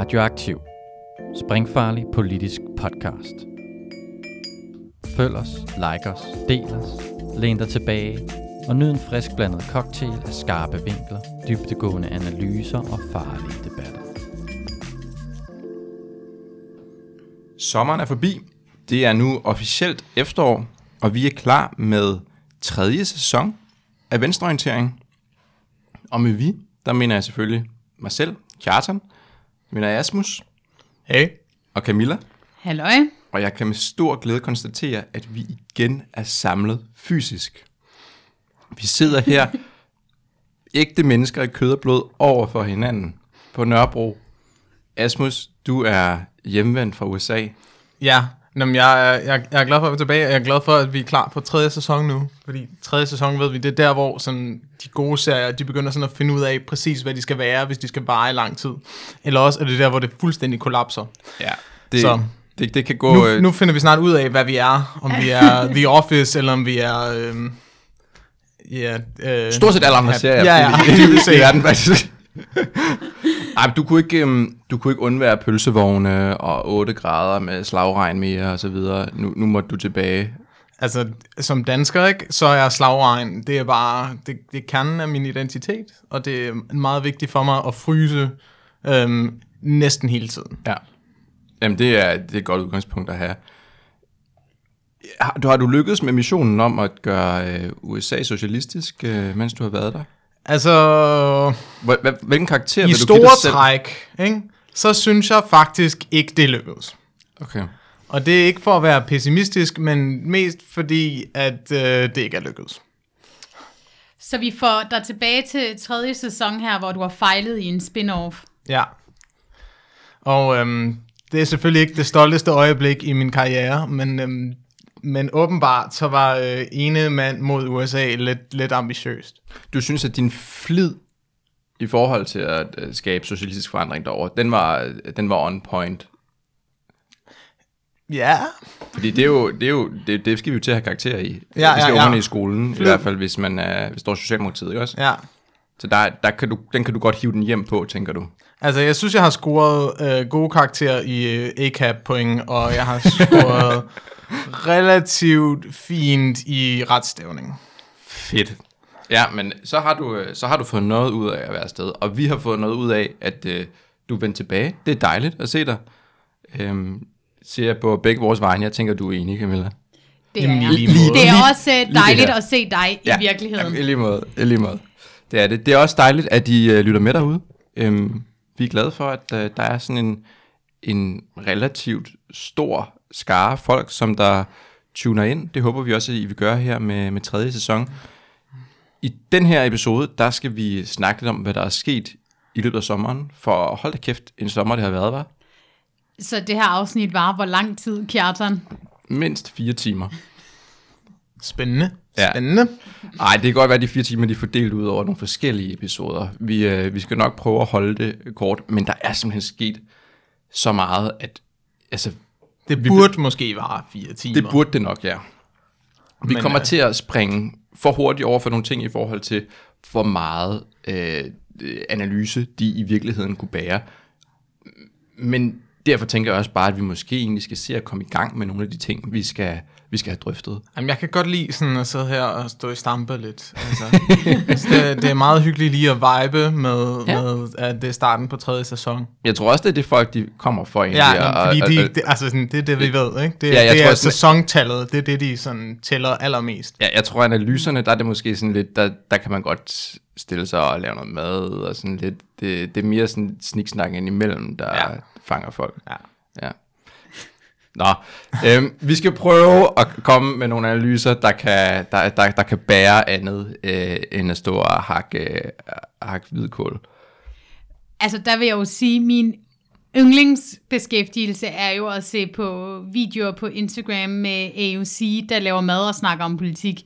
Radioaktiv. Springfarlig politisk podcast. Følg os, like os, del os, læn dig tilbage og nyd en frisk blandet cocktail af skarpe vinkler, dybtegående analyser og farlige debatter. Sommeren er forbi. Det er nu officielt efterår, og vi er klar med tredje sæson af Venstreorientering. Og med vi, der mener jeg selvfølgelig mig selv, Kjartan, mener jeg Asmus Hey. og Camilla. Halløj. Og jeg kan med stor glæde konstatere, at vi igen er samlet fysisk. Vi sidder her, ægte mennesker i kød og blod, over for hinanden på Nørrebro. Asmus, du er hjemvendt fra USA. Ja, Nå, men jeg, er- jeg, jeg er glad for at være tilbage, og jeg er glad for, at vi er klar på tredje sæson nu. Fordi tredje sæson, ved vi, det er der, hvor sådan, de gode serier, de begynder sådan at finde ud af præcis, hvad de skal være, hvis de skal vare i lang tid. Eller også er det der, hvor det fuldstændig kollapser. Ja, det, Så. det, det kan gå... Nu, øh, nu finder vi snart ud af, hvad vi er. Om vi er The Office, eller om vi er... Øhm, ja, øh, Stort set alle andre ja, serier Ja, ja, i, i set. verden, faktisk. Ej, du kunne ikke, um, du kunne ikke undvære pølsevogne og 8 grader med slagregn mere og så videre. Nu, nu må du tilbage. Altså, som dansker, ikke, så er slagregn, det er bare, det, det er kernen af min identitet, og det er meget vigtigt for mig at fryse øhm, næsten hele tiden. Ja. Jamen, det er, det er et godt udgangspunkt at have. Har du, har du lykkedes med missionen om at gøre øh, USA socialistisk, øh, mens du har været der? Altså, hvilken karakter i vil du give dig store selv? træk, ikke, så synes jeg faktisk ikke, det lykkedes. Okay. Og det er ikke for at være pessimistisk, men mest fordi, at øh, det ikke er lykkedes. Så vi får dig tilbage til tredje sæson her, hvor du har fejlet i en spin-off. Ja. Og øhm, det er selvfølgelig ikke det stolteste øjeblik i min karriere, men, øhm, men åbenbart så var øh, ene mand mod USA lidt, lidt ambitiøst. Du synes, at din flid i forhold til at øh, skabe socialistisk forandring derovre, den var, den var on point. Ja. Fordi det er jo, det, er jo, det, det skal vi jo til at have karakter i. Ja, det skal ja, ja. ja, i skolen, Flid. i hvert fald hvis man er, hvis står Socialdemokratiet, ikke også? Ja. Så der, der kan du, den kan du godt hive den hjem på, tænker du. Altså, jeg synes, jeg har scoret øh, gode karakterer i øh, A-cap-point, og jeg har scoret relativt fint i retstævning. Fedt. Ja, men så har, du, øh, så har du fået noget ud af at være afsted, og vi har fået noget ud af, at øh, du er vendt tilbage. Det er dejligt at se dig. Øhm, ser jeg på begge vores vegne. Jeg tænker, du er enig, Camilla. Det Jamen, er, i lige måde. det er også dejligt her. at se dig i virkeligheden. Jamen, i lige måde. I lige måde. Det er det. Det er også dejligt, at I øh, lytter med derude. Øhm, vi er glade for, at øh, der er sådan en, en relativt stor skare folk, som der tuner ind. Det håber vi også, at I vil gøre her med, med tredje sæson. I den her episode, der skal vi snakke lidt om, hvad der er sket i løbet af sommeren. For hold da kæft, en sommer det har været, var. Så det her afsnit var hvor lang tid, Kjartan? Mindst fire timer. Spændende. Ja. Spændende. Nej, det kan godt være, at de fire timer de er fordelt ud over nogle forskellige episoder. Vi, øh, vi skal nok prøve at holde det kort, men der er simpelthen sket så meget, at altså, Det burde måske vare fire timer. det burde det nok, ja. Vi Men, kommer øh, til at springe for hurtigt over for nogle ting i forhold til, hvor meget øh, analyse de i virkeligheden kunne bære. Men derfor tænker jeg også bare, at vi måske egentlig skal se at komme i gang med nogle af de ting, vi skal, vi skal have drøftet. Jamen, jeg kan godt lide sådan at sidde her og stå i stampe lidt. Altså, altså, det, det er meget hyggeligt lige at vibe med, Ja. med, at det er starten på tredje sæson. Jeg tror også, det er det folk, de kommer for egentlig. Ja, og- fordi og- de, og- det, altså sådan, det er det, vi ved, ikke? Det, Ja, jeg det tror er også- sæsontallet, det er det, de sådan tæller allermest. Ja, jeg tror, analyserne, der er det måske sådan lidt, der, der kan man godt stille sig og lave noget mad, og sådan lidt, det, det er mere sådan sniksnak ind imellem, der. Ja. fanger folk. Ja. Ja. Nå, øhm, vi skal prøve at komme med nogle analyser, der kan, der, der, der kan bære andet, øh, end at stå og hakke, øh, hakke hvidkål. Altså, der vil jeg jo sige, min yndlingsbeskæftigelse er jo at se på videoer på Instagram med AUC, der laver mad og snakker om politik.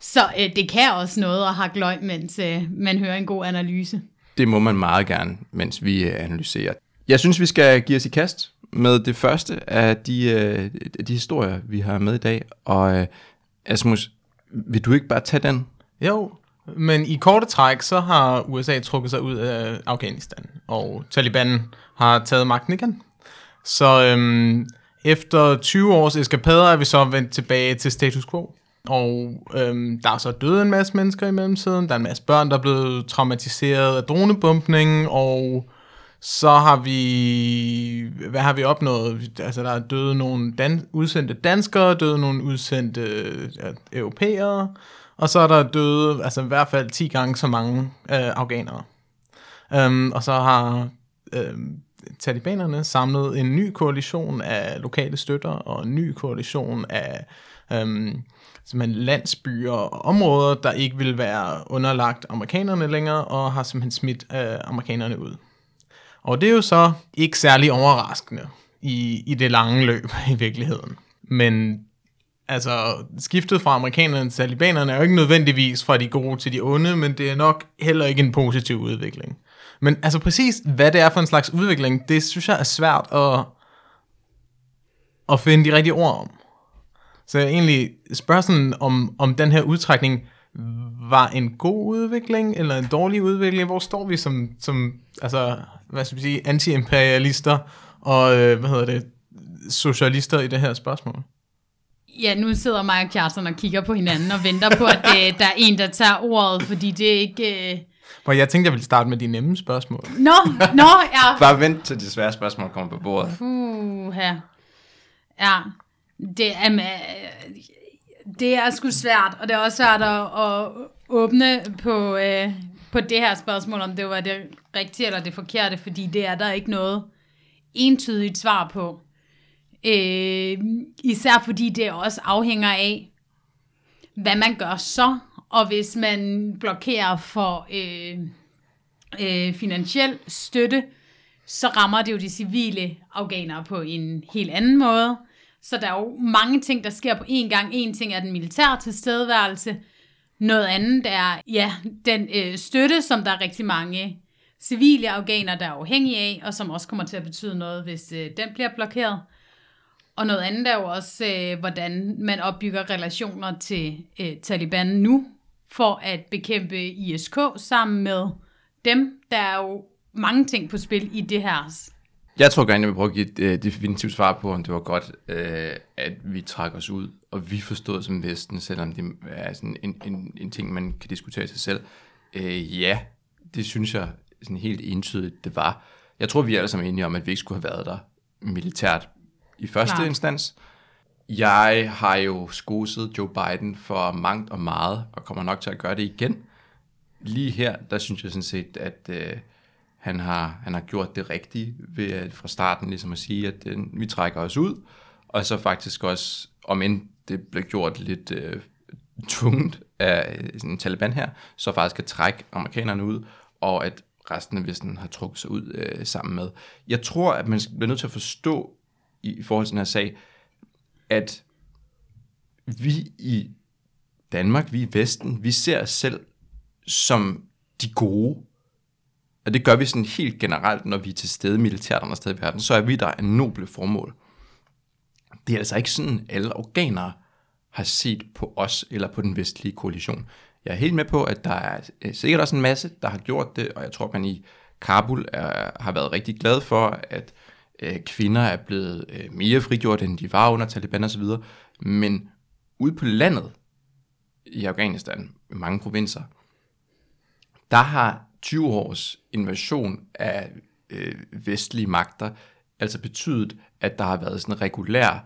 Så øh, det kan også noget at hakke løg, mens øh, man hører en god analyse. Det må man meget gerne, mens vi øh, analyserer. Jeg synes, vi skal give os i kast med det første af de, øh, de historier, vi har med i dag. Og øh, Asmus, vil du ikke bare tage den? Jo, Men i korte træk, så har USA trukket sig ud af Afghanistan, og Taliban har taget magten igen. Så øhm, efter 20 års eskapader er vi så vendt tilbage til status quo. Og øhm, der er så døde en masse mennesker i mellemtiden. Der er en masse børn, der er blevet traumatiseret af dronebumpning, og så har vi, hvad har vi opnået? Altså, der er døde nogle dan- udsendte danskere, døde nogle udsendte ja, europæere, og så er der døde, altså i hvert fald 10 gange så mange øh, afghanere. Um, og så har øh, talibanerne samlet en ny koalition af lokale støtter, og en ny koalition af øhm, simpelthen landsbyer og områder, der ikke vil være underlagt amerikanerne længere, og har simpelthen smidt øh, amerikanerne ud. Og det er jo så ikke særlig overraskende i, i det lange løb i virkeligheden. Men altså, skiftet fra amerikanerne til talibanerne er jo ikke nødvendigvis fra de gode til de onde, men det er nok heller ikke en positiv udvikling. Men altså præcis, hvad det er for en slags udvikling, det synes jeg er svært at, at finde de rigtige ord om. Så egentlig spørgsmålet om, om den her udtrækning var en god udvikling, eller en dårlig udvikling? Hvor står vi som, som altså, hvad skal vi sige, anti-imperialister og, øh, hvad hedder det, socialister i det her spørgsmål? Ja, nu sidder mig og Kjartan og kigger på hinanden og venter på, at det, der er en, der tager ordet, fordi det er ikke... Øh... Hvor jeg tænkte, jeg ville starte med de nemme spørgsmål. Nå, nå, ja. Bare vent til de svære spørgsmål kommer på bordet. Uh, her. Ja, det er, øh, det er sgu svært, og det er også svært at, at åbne på, øh, på det her spørgsmål, om det var det rigtige eller det forkerte, fordi det er der ikke noget entydigt svar på. Øh, især fordi det også afhænger af, hvad man gør så, og hvis man blokerer for øh, øh, finansiel støtte, så rammer det jo de civile afghanere på en helt anden måde. Så der er jo mange ting, der sker på én gang. En ting er den militære tilstedeværelse. Noget andet er ja, den øh, støtte, som der er rigtig mange civile afghanere, der er afhængige af, og som også kommer til at betyde noget, hvis øh, den bliver blokeret. Og noget andet er jo også, øh, hvordan man opbygger relationer til øh, Taliban nu, for at bekæmpe ISK sammen med dem. Der er jo mange ting på spil i det her jeg tror gerne, jeg vil prøve at give et uh, definitivt svar på, om det var godt, uh, at vi trækker os ud, og vi forstod som Vesten, selvom det er sådan en, en, en ting, man kan diskutere sig selv. Uh, ja, det synes jeg sådan helt entydigt, det var. Jeg tror, vi er alle sammen enige om, at vi ikke skulle have været der militært i første Klart. instans. Jeg har jo skoset Joe Biden for mangt og meget, og kommer nok til at gøre det igen. Lige her, der synes jeg sådan set, at... Uh, han har, han har gjort det rigtige ved at fra starten ligesom at sige, at den, vi trækker os ud, og så faktisk også, om end det blev gjort lidt øh, tvunget af øh, sådan en Taliban her, så faktisk at trække amerikanerne ud, og at resten af Vesten har trukket sig ud øh, sammen med. Jeg tror, at man bliver nødt til at forstå i, i forhold til den her sag, at vi i Danmark, vi i Vesten, vi ser os selv som de gode, og det gør vi sådan helt generelt, når vi er til stede militært andre steder i verden, så er vi der en noble formål. Det er altså ikke sådan, alle organer har set på os eller på den vestlige koalition. Jeg er helt med på, at der er øh, sikkert også en masse, der har gjort det, og jeg tror, man i Kabul er, har været rigtig glad for, at øh, kvinder er blevet øh, mere frigjort, end de var under Taliban osv. Men ude på landet i Afghanistan, i mange provinser, der har 20 års invasion af øh, vestlige magter altså betydet, at der har været sådan en regulær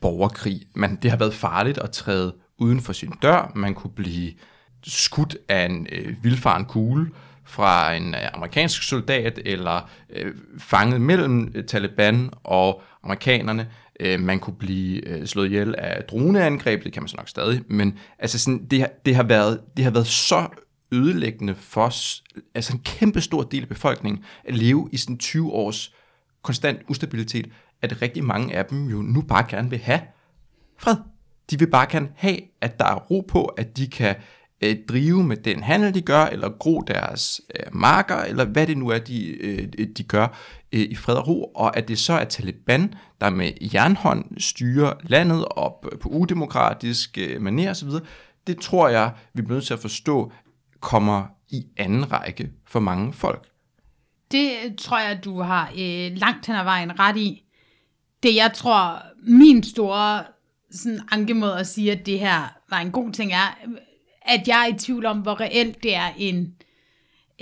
borgerkrig. Men det har været farligt at træde uden for sin dør. Man kunne blive skudt af en øh, vildfaren kugle fra en øh, amerikansk soldat, eller øh, fanget mellem øh, Taliban og amerikanerne. Øh, man kunne blive øh, slået ihjel af droneangreb, det kan man så nok stadig, men altså sådan, det, det, har været, det har været så ødelæggende for altså en kæmpe stor del af befolkningen at leve i sådan 20 års konstant ustabilitet, at rigtig mange af dem jo nu bare gerne vil have fred. De vil bare gerne have, at der er ro på, at de kan øh, drive med den handel, de gør, eller gro deres øh, marker, eller hvad det nu er, de, øh, de gør øh, i fred og ro, og at det så er Taliban, der med jernhånd styrer landet op på udemokratisk øh, manér osv., det tror jeg, vi bliver nødt til at forstå, kommer i anden række for mange folk. Det øh, tror jeg, du har øh, langt hen ad vejen ret i. Det jeg tror, min store sådan, ankemåde at sige, at det her var en god ting, er, øh, at jeg er i tvivl om, hvor reelt det er en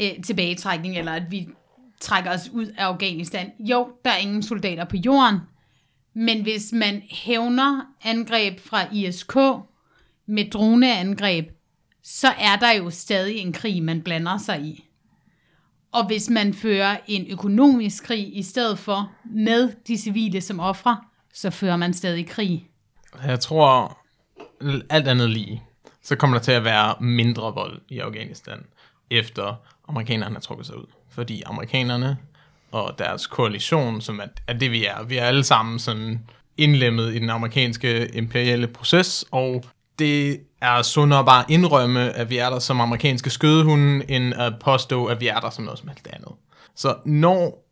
øh, tilbagetrækning, eller at vi trækker os ud af Afghanistan. Jo, der er ingen soldater på jorden, men hvis man hævner angreb fra ISK med droneangreb, så er der jo stadig en krig, man blander sig i. Og hvis man fører en økonomisk krig i stedet for med de civile som ofre, så fører man stadig krig. Jeg tror, alt andet lige, så kommer der til at være mindre vold i Afghanistan, efter amerikanerne har trukket sig ud. Fordi amerikanerne og deres koalition, som er, er det vi er, vi er alle sammen sådan indlemmet i den amerikanske imperiale proces, og det er sundere bare at indrømme, at vi er der som amerikanske skødehunde, end at påstå, at vi er der som noget som helst andet. Så når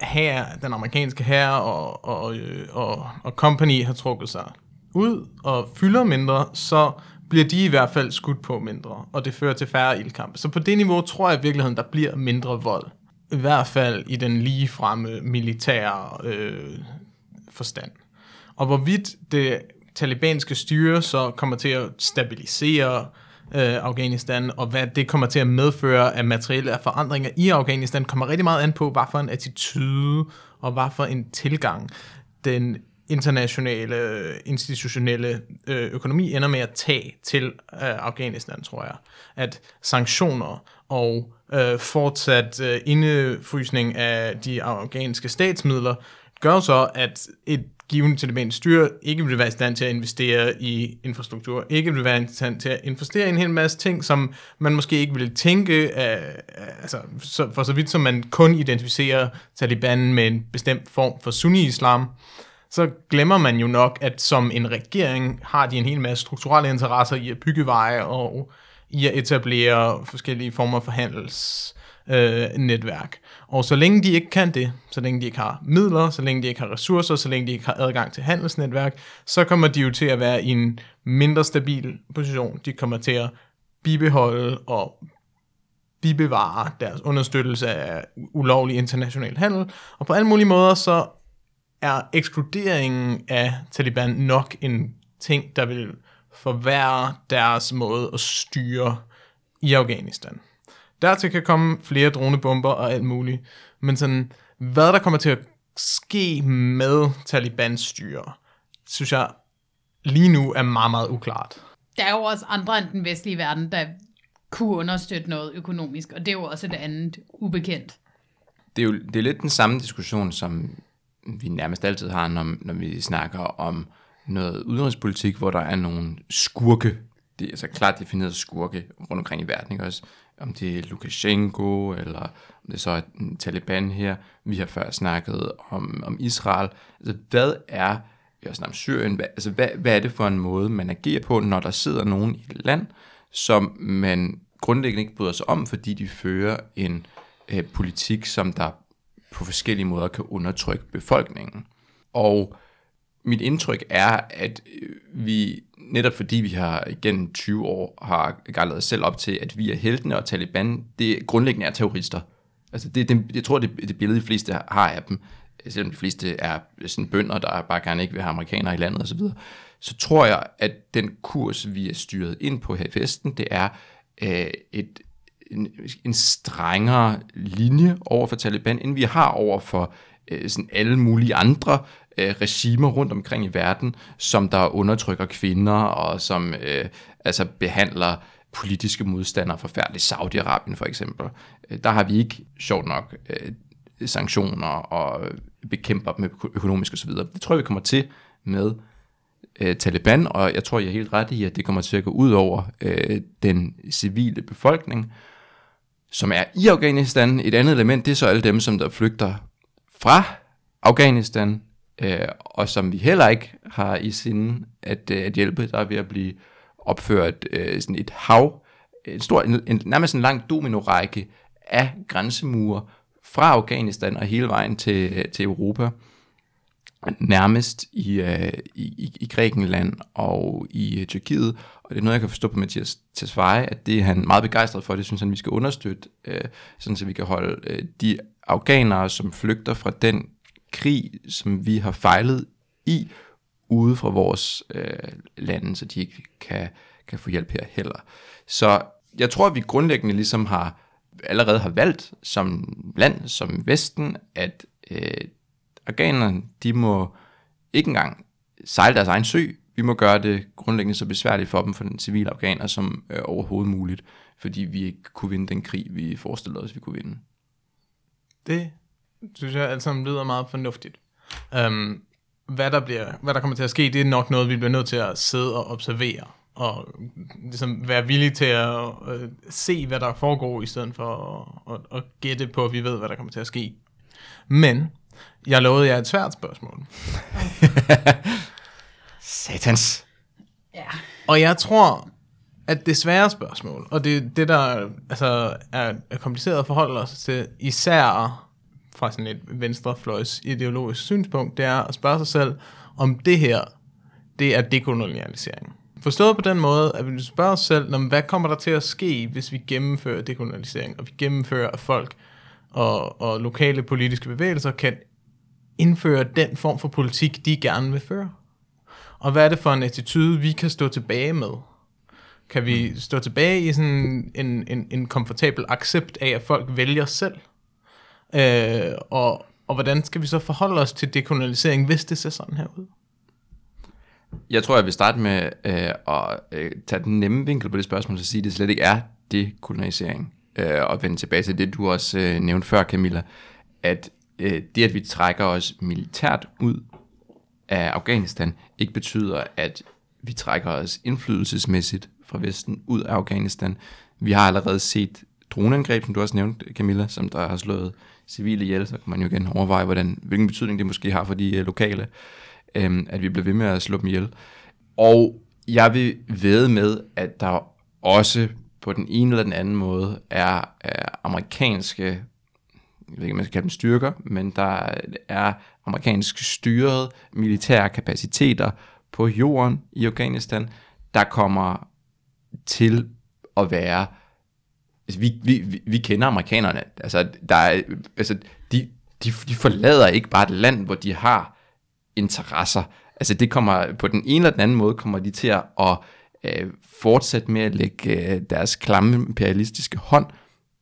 her, den amerikanske her og, og, og, og company har trukket sig ud og fylder mindre, så bliver de i hvert fald skudt på mindre, og det fører til færre ildkampe. Så på det niveau tror jeg i virkeligheden, der bliver mindre vold. I hvert fald i den lige fremme militære øh, forstand. Og hvorvidt det talibanske styre så kommer til at stabilisere øh, Afghanistan, og hvad det kommer til at medføre af materielle forandringer i Afghanistan, kommer rigtig meget an på, hvad for en attitude og hvad for en tilgang den internationale, institutionelle øh, økonomi ender med at tage til øh, Afghanistan, tror jeg. At sanktioner og øh, fortsat øh, indefrysning af de afghanske statsmidler gør så, at et given en styre ikke vil være i stand til at investere i infrastruktur, ikke vil være i stand til at investere i en hel masse ting, som man måske ikke ville tænke, uh, altså så, for så vidt som man kun identificerer Taliban med en bestemt form for sunni-islam, så glemmer man jo nok, at som en regering har de en hel masse strukturelle interesser i at bygge veje og i at etablere forskellige former for handels øh, netværk. Og så længe de ikke kan det, så længe de ikke har midler, så længe de ikke har ressourcer, så længe de ikke har adgang til handelsnetværk, så kommer de jo til at være i en mindre stabil position. De kommer til at bibeholde og bibevare deres understøttelse af ulovlig international handel, og på alle mulige måder så er ekskluderingen af Taliban nok en ting, der vil forværre deres måde at styre i Afghanistan. Dertil kan komme flere dronebomber og alt muligt. Men sådan, hvad der kommer til at ske med Talibans styre, synes jeg lige nu er meget, meget uklart. Der er jo også andre end den vestlige verden, der kunne understøtte noget økonomisk, og det er jo også det andet ubekendt. Det er jo det er lidt den samme diskussion, som vi nærmest altid har, når, når vi snakker om noget udenrigspolitik, hvor der er nogle skurke, det er altså klart defineret skurke rundt omkring i verden, ikke også? Om det er Lukashenko, eller om det så er Taliban her. Vi har før snakket om, om Israel. Altså, hvad er, vi har snakket om Syrien, hvad, altså, hvad, hvad er det for en måde, man agerer på, når der sidder nogen i et land, som man grundlæggende ikke bryder sig om, fordi de fører en øh, politik, som der på forskellige måder kan undertrykke befolkningen. Og mit indtryk er, at øh, vi netop fordi vi har igen 20 år har gejlet os selv op til, at vi er heltene, og Taliban, det grundlæggende er terrorister. Altså det, det, jeg tror, det, det billede, de fleste har af dem, selvom de fleste er sådan bønder, der bare gerne ikke vil have amerikanere i landet osv., så, så tror jeg, at den kurs, vi er styret ind på her i festen, det er øh, et, en, en strengere linje over for Taliban, end vi har over for øh, sådan alle mulige andre øh, regimer rundt omkring i verden, som der undertrykker kvinder og som øh, altså behandler politiske modstandere forfærdeligt. Saudi-Arabien for eksempel. Øh, der har vi ikke, sjovt nok, øh, sanktioner og bekæmper dem økonomisk osv. Det tror jeg, vi kommer til med øh, Taliban, og jeg tror, jeg er helt ret i, at det kommer til at gå ud over øh, den civile befolkning, som er i Afghanistan. Et andet element, det er så alle dem, som der flygter fra Afghanistan, øh, og som vi heller ikke har i sinde at, øh, at hjælpe. Der er ved at blive opført øh, sådan et hav, en stor, en, en, nærmest en lang dominorække af grænsemure fra Afghanistan og hele vejen til, øh, til Europa. Nærmest i, øh, i, i Grækenland og i øh, Tyrkiet. det er noget, jeg kan forstå på Mathias Tesfaye, at det er han meget begejstret for, det synes han, vi skal understøtte, øh, sådan så vi kan holde øh, de afghanere, som flygter fra den krig, som vi har fejlet i, ude fra vores øh, lande, så de ikke kan, kan få hjælp her heller. Så jeg tror, at vi grundlæggende ligesom har allerede har valgt som land, som Vesten, at øh, afghanerne, de må ikke engang sejle deres egen sø. Vi må gøre det grundlæggende så besværligt for dem, for den civile afghaner, som øh, overhovedet muligt, fordi vi ikke kunne vinde den krig, vi forestillede os, vi kunne vinde. Det synes jeg alt sammen lyder meget fornuftigt. Um, hvad, der bliver, hvad der kommer til at ske, det er nok noget, vi bliver nødt til at sidde og observere, og ligesom være villige til at uh, se, hvad der foregår, i stedet for at, at, at gætte på, at vi ved, hvad der kommer til at ske. Men jeg lovede jer et svært spørgsmål. Satans. Ja. Og jeg tror, at det svære spørgsmål, og det, det der altså, er, er kompliceret at forholde os til, især fra sådan et venstrefløjs ideologisk synspunkt, det er at spørge sig selv, om det her, det er dekolonialisering. Forstået på den måde, at vi spørger os selv, hvad kommer der til at ske, hvis vi gennemfører dekolonialisering, og vi gennemfører, at folk og, og lokale politiske bevægelser kan indføre den form for politik, de gerne vil føre. Og hvad er det for en attitude, vi kan stå tilbage med? Kan vi stå tilbage i sådan en, en, en komfortabel accept af, at folk vælger selv? Øh, og, og hvordan skal vi så forholde os til dekolonialisering, hvis det ser sådan her ud? Jeg tror, jeg vil starte med øh, at øh, tage den nemme vinkel på det spørgsmål, og sige, at det slet ikke er dekolonisering. Øh, og vende tilbage til det, du også øh, nævnte før, Camilla, at øh, det, at vi trækker os militært ud af Afghanistan, ikke betyder, at vi trækker os indflydelsesmæssigt fra Vesten ud af Afghanistan. Vi har allerede set droneangreb, som du også nævnte, Camilla, som der har slået civile ihjel, så kan man jo igen overveje, hvordan, hvilken betydning det måske har for de øh, lokale, um, at vi bliver ved med at slå dem ihjel. Og jeg vil ved med, at der også på den ene eller den anden måde er, er amerikanske, jeg ved ikke, om man skal kalde dem styrker, men der er amerikansk styret militære kapaciteter på jorden i Afghanistan, der kommer til at være altså, vi, vi, vi kender amerikanerne. Altså, der er, altså, de, de, de forlader ikke bare et land, hvor de har interesser. Altså, det kommer på den ene eller den anden måde, kommer de til at, at øh, fortsætte med at lægge øh, deres klamme imperialistiske hånd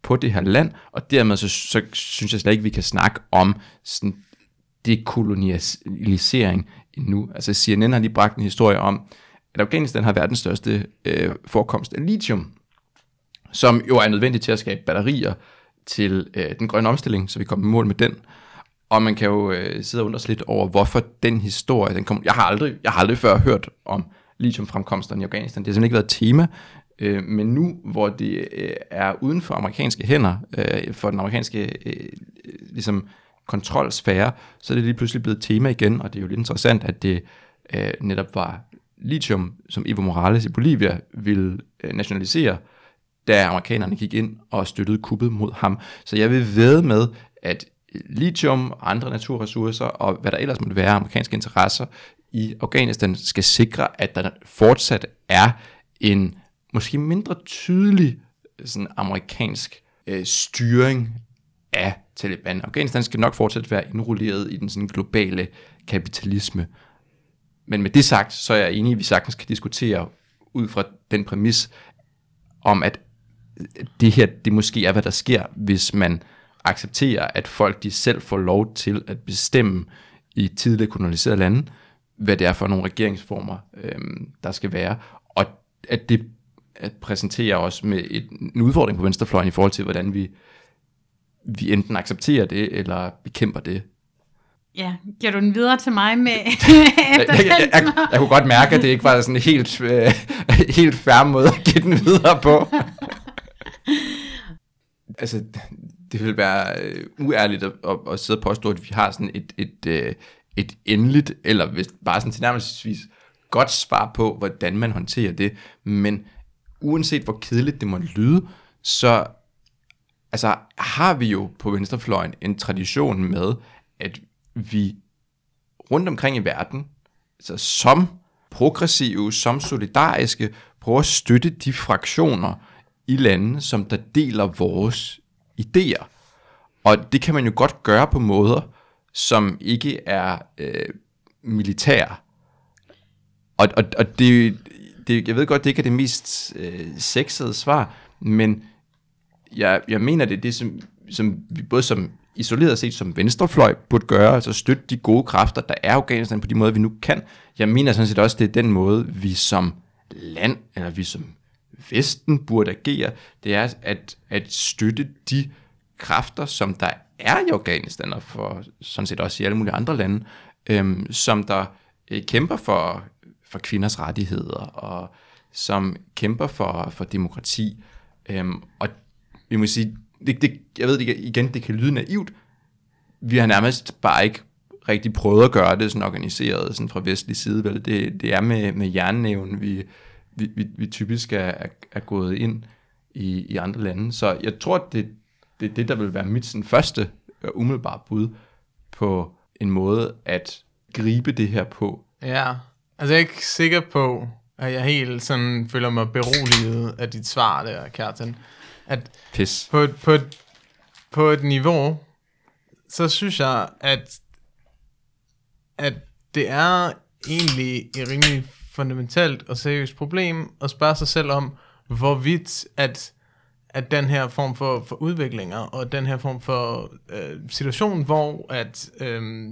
på det her land, og dermed så, så synes jeg slet ikke, vi kan snakke om sådan dekolonialisering endnu. Altså CNN har lige bragt en historie om, at Afghanistan har verdens største øh, forekomst af lithium, som jo er nødvendigt til at skabe batterier til øh, den grønne omstilling, så vi kommer i mål med den. Og man kan jo øh, sidde og undre lidt over, hvorfor den historie, den kom, jeg, har aldrig, jeg har aldrig før hørt om lithiumfremkomsterne i Afghanistan. Det har simpelthen ikke været et tema, øh, men nu, hvor det øh, er uden for amerikanske hænder, øh, for den amerikanske øh, øh, ligesom kontrolsfære, så er det lige pludselig blevet tema igen, og det er jo lidt interessant, at det øh, netop var lithium, som Evo Morales i Bolivia ville øh, nationalisere, da amerikanerne gik ind og støttede kuppet mod ham. Så jeg vil ved med, at lithium og andre naturressourcer, og hvad der ellers måtte være amerikanske interesser i Afghanistan, skal sikre, at der fortsat er en måske mindre tydelig sådan amerikansk øh, styring af Taliban. Afghanistan skal nok fortsat være indrulleret i den sådan globale kapitalisme. Men med det sagt, så er jeg enig, at vi sagtens kan diskutere ud fra den præmis om, at det her, det måske er, hvad der sker, hvis man accepterer, at folk de selv får lov til at bestemme i tidligere koloniserede lande, hvad det er for nogle regeringsformer, øhm, der skal være. Og at det at præsentere os med et, en udfordring på venstrefløjen i forhold til, hvordan vi, vi enten accepterer det, eller bekæmper det. Ja, giver du den videre til mig med jeg, jeg, jeg, jeg, jeg kunne godt mærke, at det ikke var sådan en helt, øh, helt færre måde at give den videre på. altså, det vil være øh, uærligt at, at, at sidde og påstå, at vi har sådan et, et, øh, et endeligt, eller hvis bare sådan tilnærmelsesvis godt svar på, hvordan man håndterer det. Men uanset hvor kedeligt det må lyde, så altså, har vi jo på venstrefløjen en tradition med, at vi rundt omkring i verden, altså som progressive som solidariske prøver at støtte de fraktioner i lande, som der deler vores idéer. Og det kan man jo godt gøre på måder, som ikke er øh, militære. Og, og, og det, det, jeg ved godt, det ikke er det mest øh, sexede svar, men jeg, jeg mener, det er det, som, som vi både som isoleret set som venstrefløj burde gøre, altså støtte de gode kræfter, der er Afghanistan på de måder, vi nu kan. Jeg mener sådan set også, det er den måde, vi som land, eller vi som Vesten burde agere, det er at, at støtte de kræfter, som der er i Afghanistan, og for sådan set også i alle mulige andre lande, øhm, som der øh, kæmper for, for kvinders rettigheder, og som kæmper for, for demokrati. Øhm, og vi må sige, det, det, jeg ved det igen, det kan lyde naivt. Vi har nærmest bare ikke rigtig prøvet at gøre det sådan organiseret sådan fra vestlig side. Vel? Det, det er med, med jernnæven, vi, vi, vi, vi typisk er, er, er gået ind i, i andre lande. Så jeg tror, det, det er det, der vil være mit sådan, første uh, umiddelbare bud på en måde at gribe det her på. Ja, altså jeg er ikke sikker på, at jeg helt sådan føler mig beroliget af dit svar der, Kjartan. At Pis. på, et, på, et, på et niveau, så synes jeg, at, at det er egentlig et rimelig fundamentalt og seriøst problem at spørge sig selv om, hvorvidt at, at den her form for, for udviklinger og den her form for øh, situation, hvor at, øh,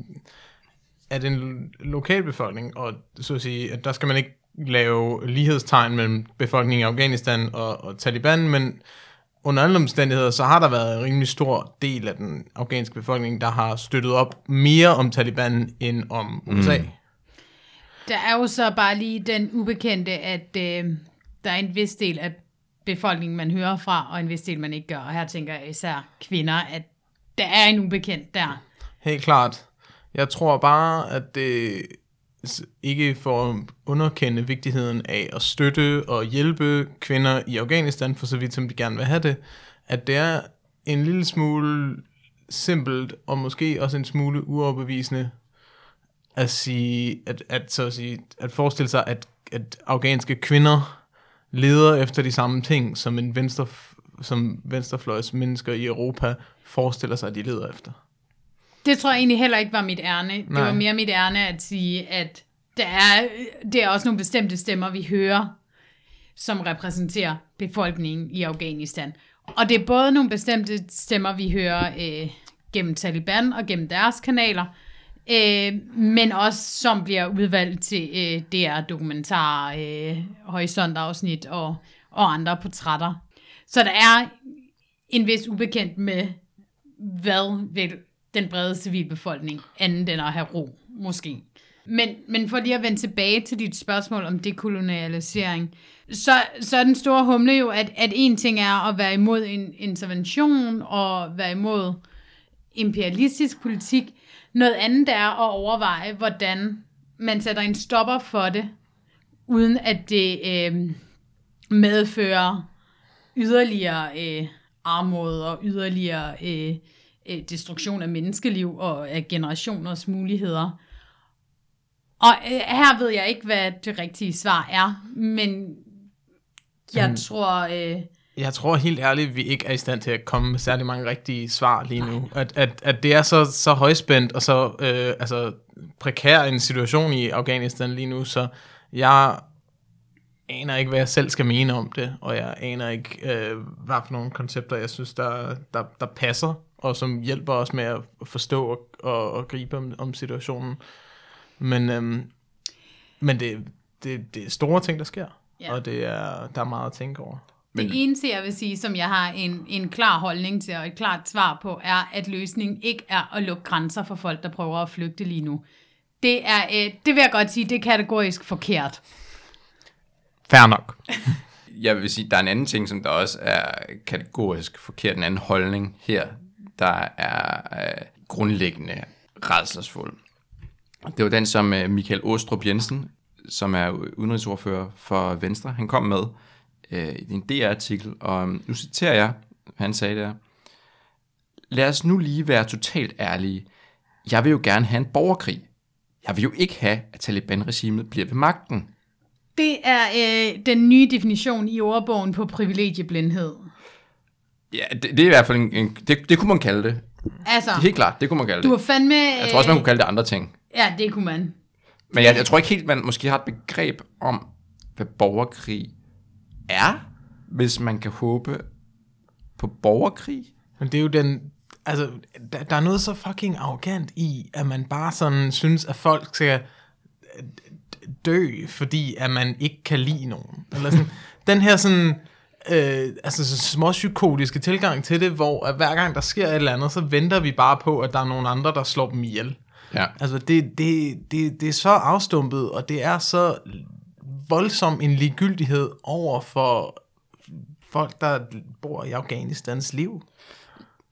at en lokalbefolkning, og så at sige, at der skal man ikke lave lighedstegn mellem befolkningen i Afghanistan og, og Taliban, men under alle omstændigheder, så har der været en rimelig stor del af den afghanske befolkning, der har støttet op mere om Taliban end om USA. Mm. Der er jo så bare lige den ubekendte, at øh, der er en vis del af befolkningen, man hører fra, og en vis del, man ikke gør. Og her tænker jeg især kvinder, at der er en ubekendt der. Helt klart. Jeg tror bare, at det ikke for at underkende vigtigheden af at støtte og hjælpe kvinder i Afghanistan, for så vidt som de gerne vil have det, at det er en lille smule simpelt, og måske også en smule uoverbevisende, at sige, at, at, så at, sige, at forestille sig, at, at afghanske kvinder leder efter de samme ting, som en venstre, som venstrefløjs mennesker i Europa forestiller sig, at de leder efter. Det tror jeg egentlig heller ikke var mit ærne. Det Nej. var mere mit ærne at sige, at der er, det er også nogle bestemte stemmer, vi hører, som repræsenterer befolkningen i Afghanistan. Og det er både nogle bestemte stemmer, vi hører øh, gennem Taliban og gennem deres kanaler, øh, men også som bliver udvalgt til øh, DR-dokumentarer, øh, horisontafsnit og, og andre portrætter. Så der er en vis ubekendt med, hvad vil den brede civilbefolkning, anden end at have ro, måske. Men, men for lige at vende tilbage til dit spørgsmål om dekolonialisering, så, så er den store humle jo, at, at en ting er at være imod en intervention og være imod imperialistisk politik. Noget andet er at overveje, hvordan man sætter en stopper for det, uden at det øh, medfører yderligere øh, armod og yderligere øh, øh, destruktion af menneskeliv og af generationers muligheder. Og øh, her ved jeg ikke, hvad det rigtige svar er, men jeg Mm. tror... Øh, Jeg tror helt ærligt, vi ikke er i stand til at komme med særlig mange rigtige svar lige nu. At, at, at det er så, så højspændt og så øh, altså, prekær en situation i Afghanistan lige nu, så jeg aner ikke, hvad jeg selv skal mene om det, og jeg aner ikke, øh, hvad for nogle koncepter, jeg synes, der, der, der passer, og som hjælper os med at forstå og, og, og gribe om, om situationen. Men, øhm, men det, det, det er store ting, der sker, Ja. og det er, der er meget at tænke over. Det eneste, jeg vil sige, som jeg har en, en klar holdning til og et klart svar på, er, at løsningen ikke er at lukke grænser for folk, der prøver at flygte lige nu. Det er, øh, det vil jeg godt sige, det er kategorisk forkert. Fair nok. Jeg vil sige, der er en anden ting, som der også er kategorisk forkert, en anden holdning her, der er øh, grundlæggende redselsfuld. Det var den, som øh, Michael Åstrup Jensen, som er udenrigsordfører for Venstre, han kom med øh, i en DR-artikel, og øh, nu citerer jeg, han sagde der. Lad os nu lige være totalt ærlige. Jeg vil jo gerne have en borgerkrig. jeg vil jo ikke have, at Taliban-regimet bliver ved magten. Det er øh, den nye definition i ordbogen på privilegieblindhed. Ja, det, det er i hvert fald en, en det, det kunne man kalde det. Altså, Helt klart, det kunne man kalde du det. fandme... Jeg tror også, man kunne kalde det andre ting. Ja, det kunne man. Men jeg, jeg tror ikke helt, man måske har et begreb om, hvad borgerkrig er, hvis man kan håbe på borgerkrig. Men det er jo den... Altså, der, der er noget så fucking arrogant i, at man bare sådan synes, at folk skal øh, dø, fordi at man ikke kan lide nogen. Eller sådan, den her sådan... Øh, altså så småpsykotiske tilgang til det, hvor at hver gang der sker et eller andet, så venter vi bare på, at der er nogen andre, der slår dem ihjel. Ja. Altså, det, det, det, det er så afstumpet, og det er så voldsom en ligegyldighed over for folk, der bor i Afghanistans liv.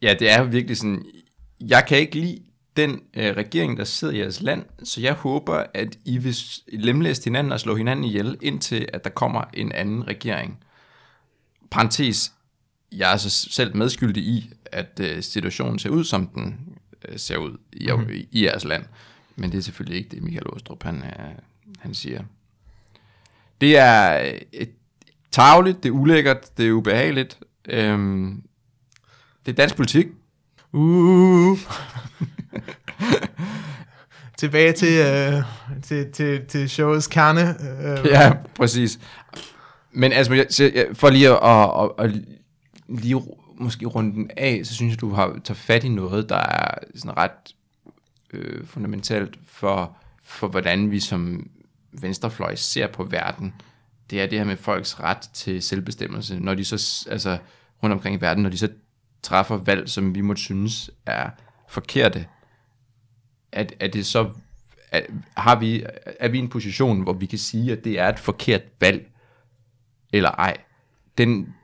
Ja, det er jo virkelig sådan, jeg kan ikke lide den øh, regering, der sidder i jeres land, så jeg håber, at I vil lemlæste hinanden og slå hinanden ihjel, indtil at der kommer en anden regering. Parentes, jeg er så selv medskyldig i, at øh, situationen ser ud, som den øh, ser ud i, mm-hmm. i, i jeres land. Men det er selvfølgelig ikke det, Michael Åstrup han, øh, han siger. Det er øh, et tavligt, det er ulækkert, det er ubehageligt. Øhm, det er dansk politik. Uh. Tilbage til, øh, til, til, til showets kerne. Øh, Ja, præcis. Men altså, for lige at, at, at, at lige måske runde den af, så synes jeg, du har taget fat i noget, der er sådan ret øh, fundamentalt for, for, hvordan vi som venstrefløj ser på verden. Det er det her med folks ret til selvbestemmelse, når de så, altså rundt omkring i verden, når de så træffer valg, som vi måtte synes er forkerte. at, er det så, at, har vi, er vi i en position, hvor vi kan sige, at det er et forkert valg, eller ej? Den,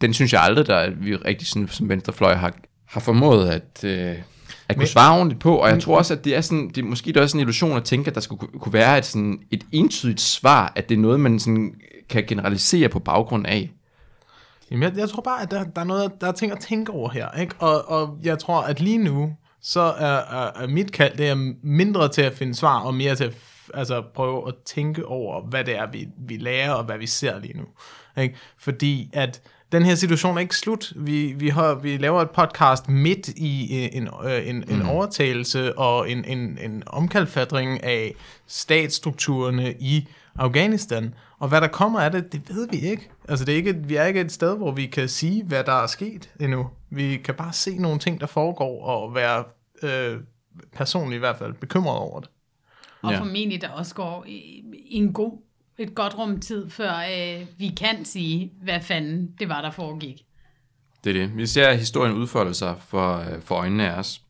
den synes jeg aldrig, der at vi rigtig sådan, som venstrefløj har, har formået at, øh, at kunne svare ordentligt på, og jeg tror også, at det er sådan, det er måske det er også en illusion at tænke, at der skulle ku- kunne være et, sådan, et entydigt svar, at det er noget, man sådan kan generalisere på baggrund af. Jamen, jeg, jeg tror bare, at der, der, er noget, der er ting at tænke over her. Ikke? Og, og jeg tror, at lige nu, så er, er, er mit kald, det er mindre til at finde svar, og mere til at altså, prøve at tænke over, hvad det er, vi, vi lærer, og hvad vi ser lige nu. Ikke? Fordi at den her situation er ikke slut. Vi, vi, har, vi laver et podcast midt i en, øh, en, en overtagelse og en, en, en omkalfatring af statsstrukturerne i Afghanistan. Og hvad der kommer af det, det ved vi ikke. Altså det er ikke, vi er ikke et sted, hvor vi kan sige, hvad der er sket endnu. Vi kan bare se nogle ting, der foregår, og være øh, personligt i hvert fald bekymret over det. Og Ja. formentlig der også går en god, et godt rum tid, før øh, vi kan sige, hvad fanden det var, der foregik. Det er det. Vi ser historien udfolde sig for, øh, for øjnene af os.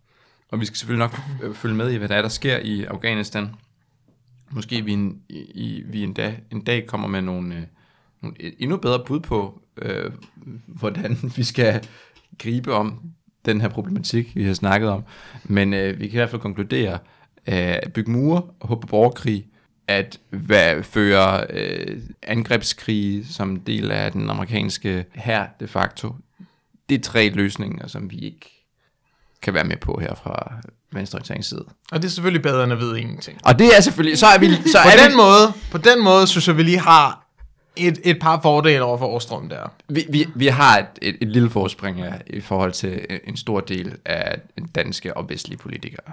Og vi skal selvfølgelig nok øh, følge med i, hvad der er, der sker i Afghanistan. Måske vi en, i, vi en, dag, en dag kommer med nogle, øh, nogle endnu bedre bud på, øh, hvordan vi skal gribe om den her problematik, vi har snakket om. Men øh, vi kan i hvert fald konkludere, øh, at bygge mure og håbe på borgerkrig, at hvad, føre øh, angrebskrig som del af den amerikanske her de facto, det er tre løsninger, som vi ikke kan være med på her fra venstreorienteringens side. Og det er selvfølgelig bedre end at vide ingenting. Og det er selvfølgelig, så er vi, så På er den, måde, på den måde synes jeg, vi lige har et, et par fordele over for Årstrøm der. vi, vi, vi har et, et, et lille forspring ja, i forhold til en stor del af danske og vestlige politikere.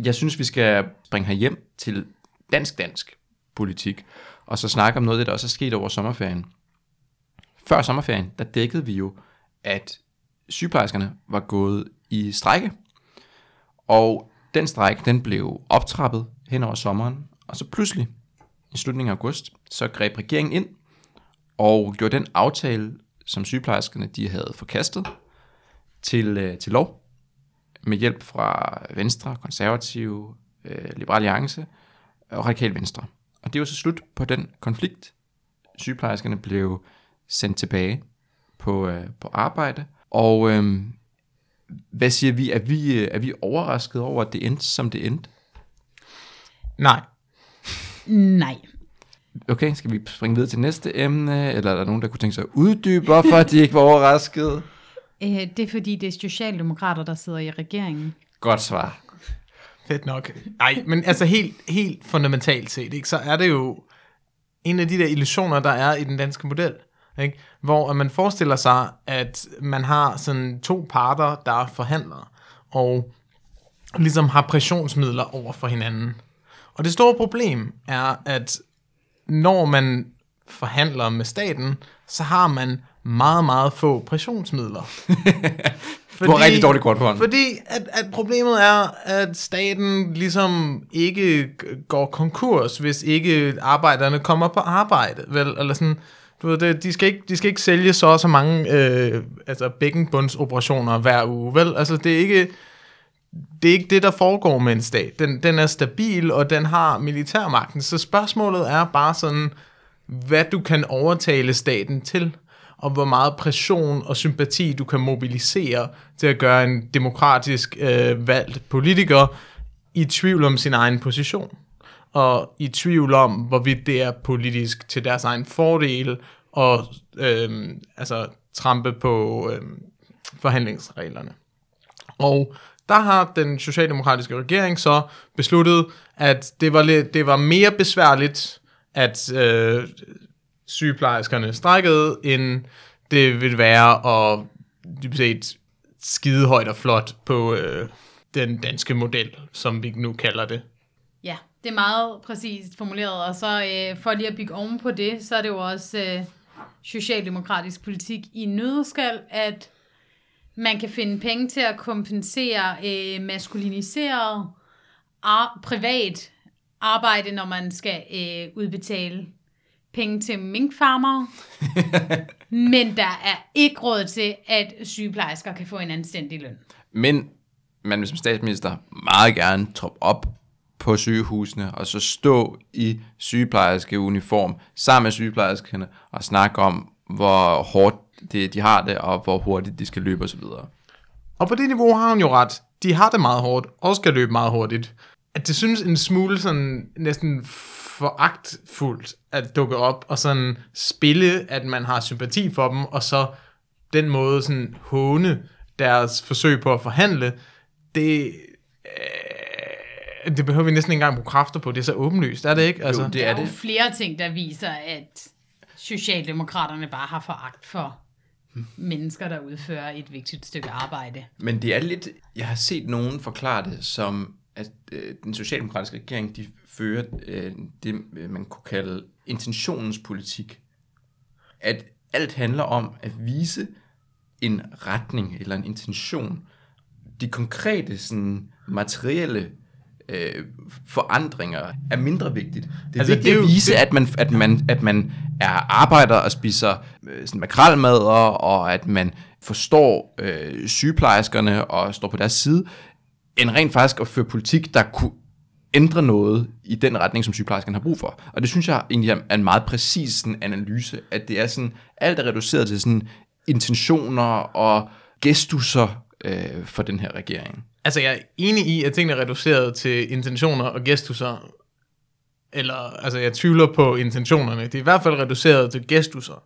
Jeg synes, vi skal springe her hjem til dansk-dansk politik, og så snakke om noget af det, der også er sket over sommerferien. Før sommerferien, der dækkede vi jo, at sygeplejerskerne var gået i strække, og den stræk, den blev optrappet hen over sommeren, og så pludselig, i slutningen af august, så greb regeringen ind og gjorde den aftale, som sygeplejerskerne de havde forkastet, til, øh, til lov, med hjælp fra Venstre, Konservative, øh, Liberal Alliance og Radikal Venstre. Og det var så slut på den konflikt. Sygeplejerskerne blev sendt tilbage på, øh, på arbejde, og øh, hvad siger vi? Er vi, øh, er vi overrasket over, at det endte, som det endte? Nej. Nej. Okay, skal vi springe videre til næste emne, eller er der nogen, der kunne tænke sig at uddybe, hvorfor de ikke var overrasket? Øh, det er fordi, det er Socialdemokrater, der sidder i regeringen. Godt svar. Fedt nok. Nej, men altså helt, helt fundamentalt set, ikke, så er det jo en af de der illusioner, der er i den danske model. Ikke? Hvor man forestiller sig, at man har sådan to parter, der forhandler, og ligesom har pressionsmidler over for hinanden. Og det store problem er, at når man forhandler med staten, så har man meget, meget få pressionsmidler. Du har rigtig dårligt kort på hånden. Fordi at, at problemet er, at staten ligesom ikke går konkurs, hvis ikke arbejderne kommer på arbejde. Vel? Eller sådan, du ved, det, de, skal ikke, de skal ikke sælge så og så mange øh, altså bækkenbundsoperationer hver uge. Vel? Altså, det er ikke det er ikke det, der foregår med en stat. Den, den er stabil, og den har militærmagten. Så spørgsmålet er bare sådan, hvad du kan overtale staten til, og hvor meget pression og sympati du kan mobilisere til at gøre en demokratisk øh, valgt politiker i tvivl om sin egen position. Og i tvivl om, hvorvidt det er politisk til deres egen fordel, og øh, altså trampe på øh, forhandlingsreglerne. Og der har den socialdemokratiske regering så besluttet, at det var, lidt, det var mere besværligt, at øh, sygeplejerskerne strækkede, end det ville være at dybest set skide højt og flot på øh, den danske model, som vi nu kalder det. Ja, det er meget præcist formuleret, og så øh, for lige at bygge oven på det, så er det jo også øh, socialdemokratisk politik i nødskal, at man kan finde penge til at kompensere øh, maskuliniseret ar- privat arbejde, når man skal øh, udbetale penge til minkfarmere. Men der er ikke råd til, at sygeplejersker kan få en anstændig løn. Men man vil som statsminister meget gerne troppe op på sygehusene, og så stå i sygeplejerske uniform sammen med sygeplejerskerne og snakke om, hvor hårdt det, de har det, og hvor hurtigt de skal løbe osv. Og på det niveau har hun jo ret. De har det meget hårdt, og skal løbe meget hurtigt. At det synes en smule sådan næsten foragtfuldt at dukke op og sådan spille, at man har sympati for dem, og så den måde sådan håne deres forsøg på at forhandle, det, øh, det behøver vi næsten ikke engang bruge kræfter på. Det er så åbenlyst, er det ikke? Altså, Jo, det Der er er jo det. flere ting, der viser, at Socialdemokraterne bare har foragt for mennesker, der udfører et vigtigt stykke arbejde. Men det er lidt, jeg har set nogen forklare det som, at øh, den socialdemokratiske regering, de fører øh, det, øh, man kunne kalde intentionens politik. At alt handler om at vise en retning eller en intention. De konkrete, sådan, materielle øh, forandringer er mindre vigtigt. Det er Altså, vigtigt det er at jo- vise, det- at man, at, man, at man er arbejder og spiser øh, sådan makrelmadder, og at man forstår øh, sygeplejerskerne og står på deres side, end rent faktisk at føre politik, der kunne ændre noget i den retning, som sygeplejerskerne har brug for. Og det synes jeg egentlig er- er en meget præcis sådan, analyse, at det er sådan, alt er reduceret til sådan intentioner og gestusser øh, for den her regering. Altså, jeg er enig i, at tingene er reduceret til intentioner og gestusser. Eller, altså, jeg tvivler på intentionerne. Det er i hvert fald reduceret til gestusser.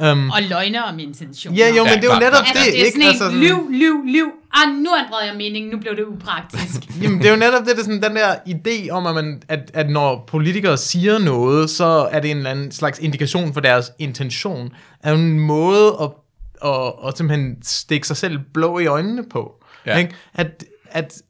Um, Og løgner om intentioner. ja, jo, men det er jo netop. Altså, det, det er ikke? sådan en Altså, sådan, liv, liv, liv. Ah, nu ændrede jeg mening, nu blev det upraktisk. jamen, det er jo netop det, det er sådan, den der idé om, at, man, at, at når politikere siger noget, så er det en eller anden slags indikation for deres intention. Er jo en måde at, at, at simpelthen stikke sig selv blå i øjnene på. Ja. Ikke? At, at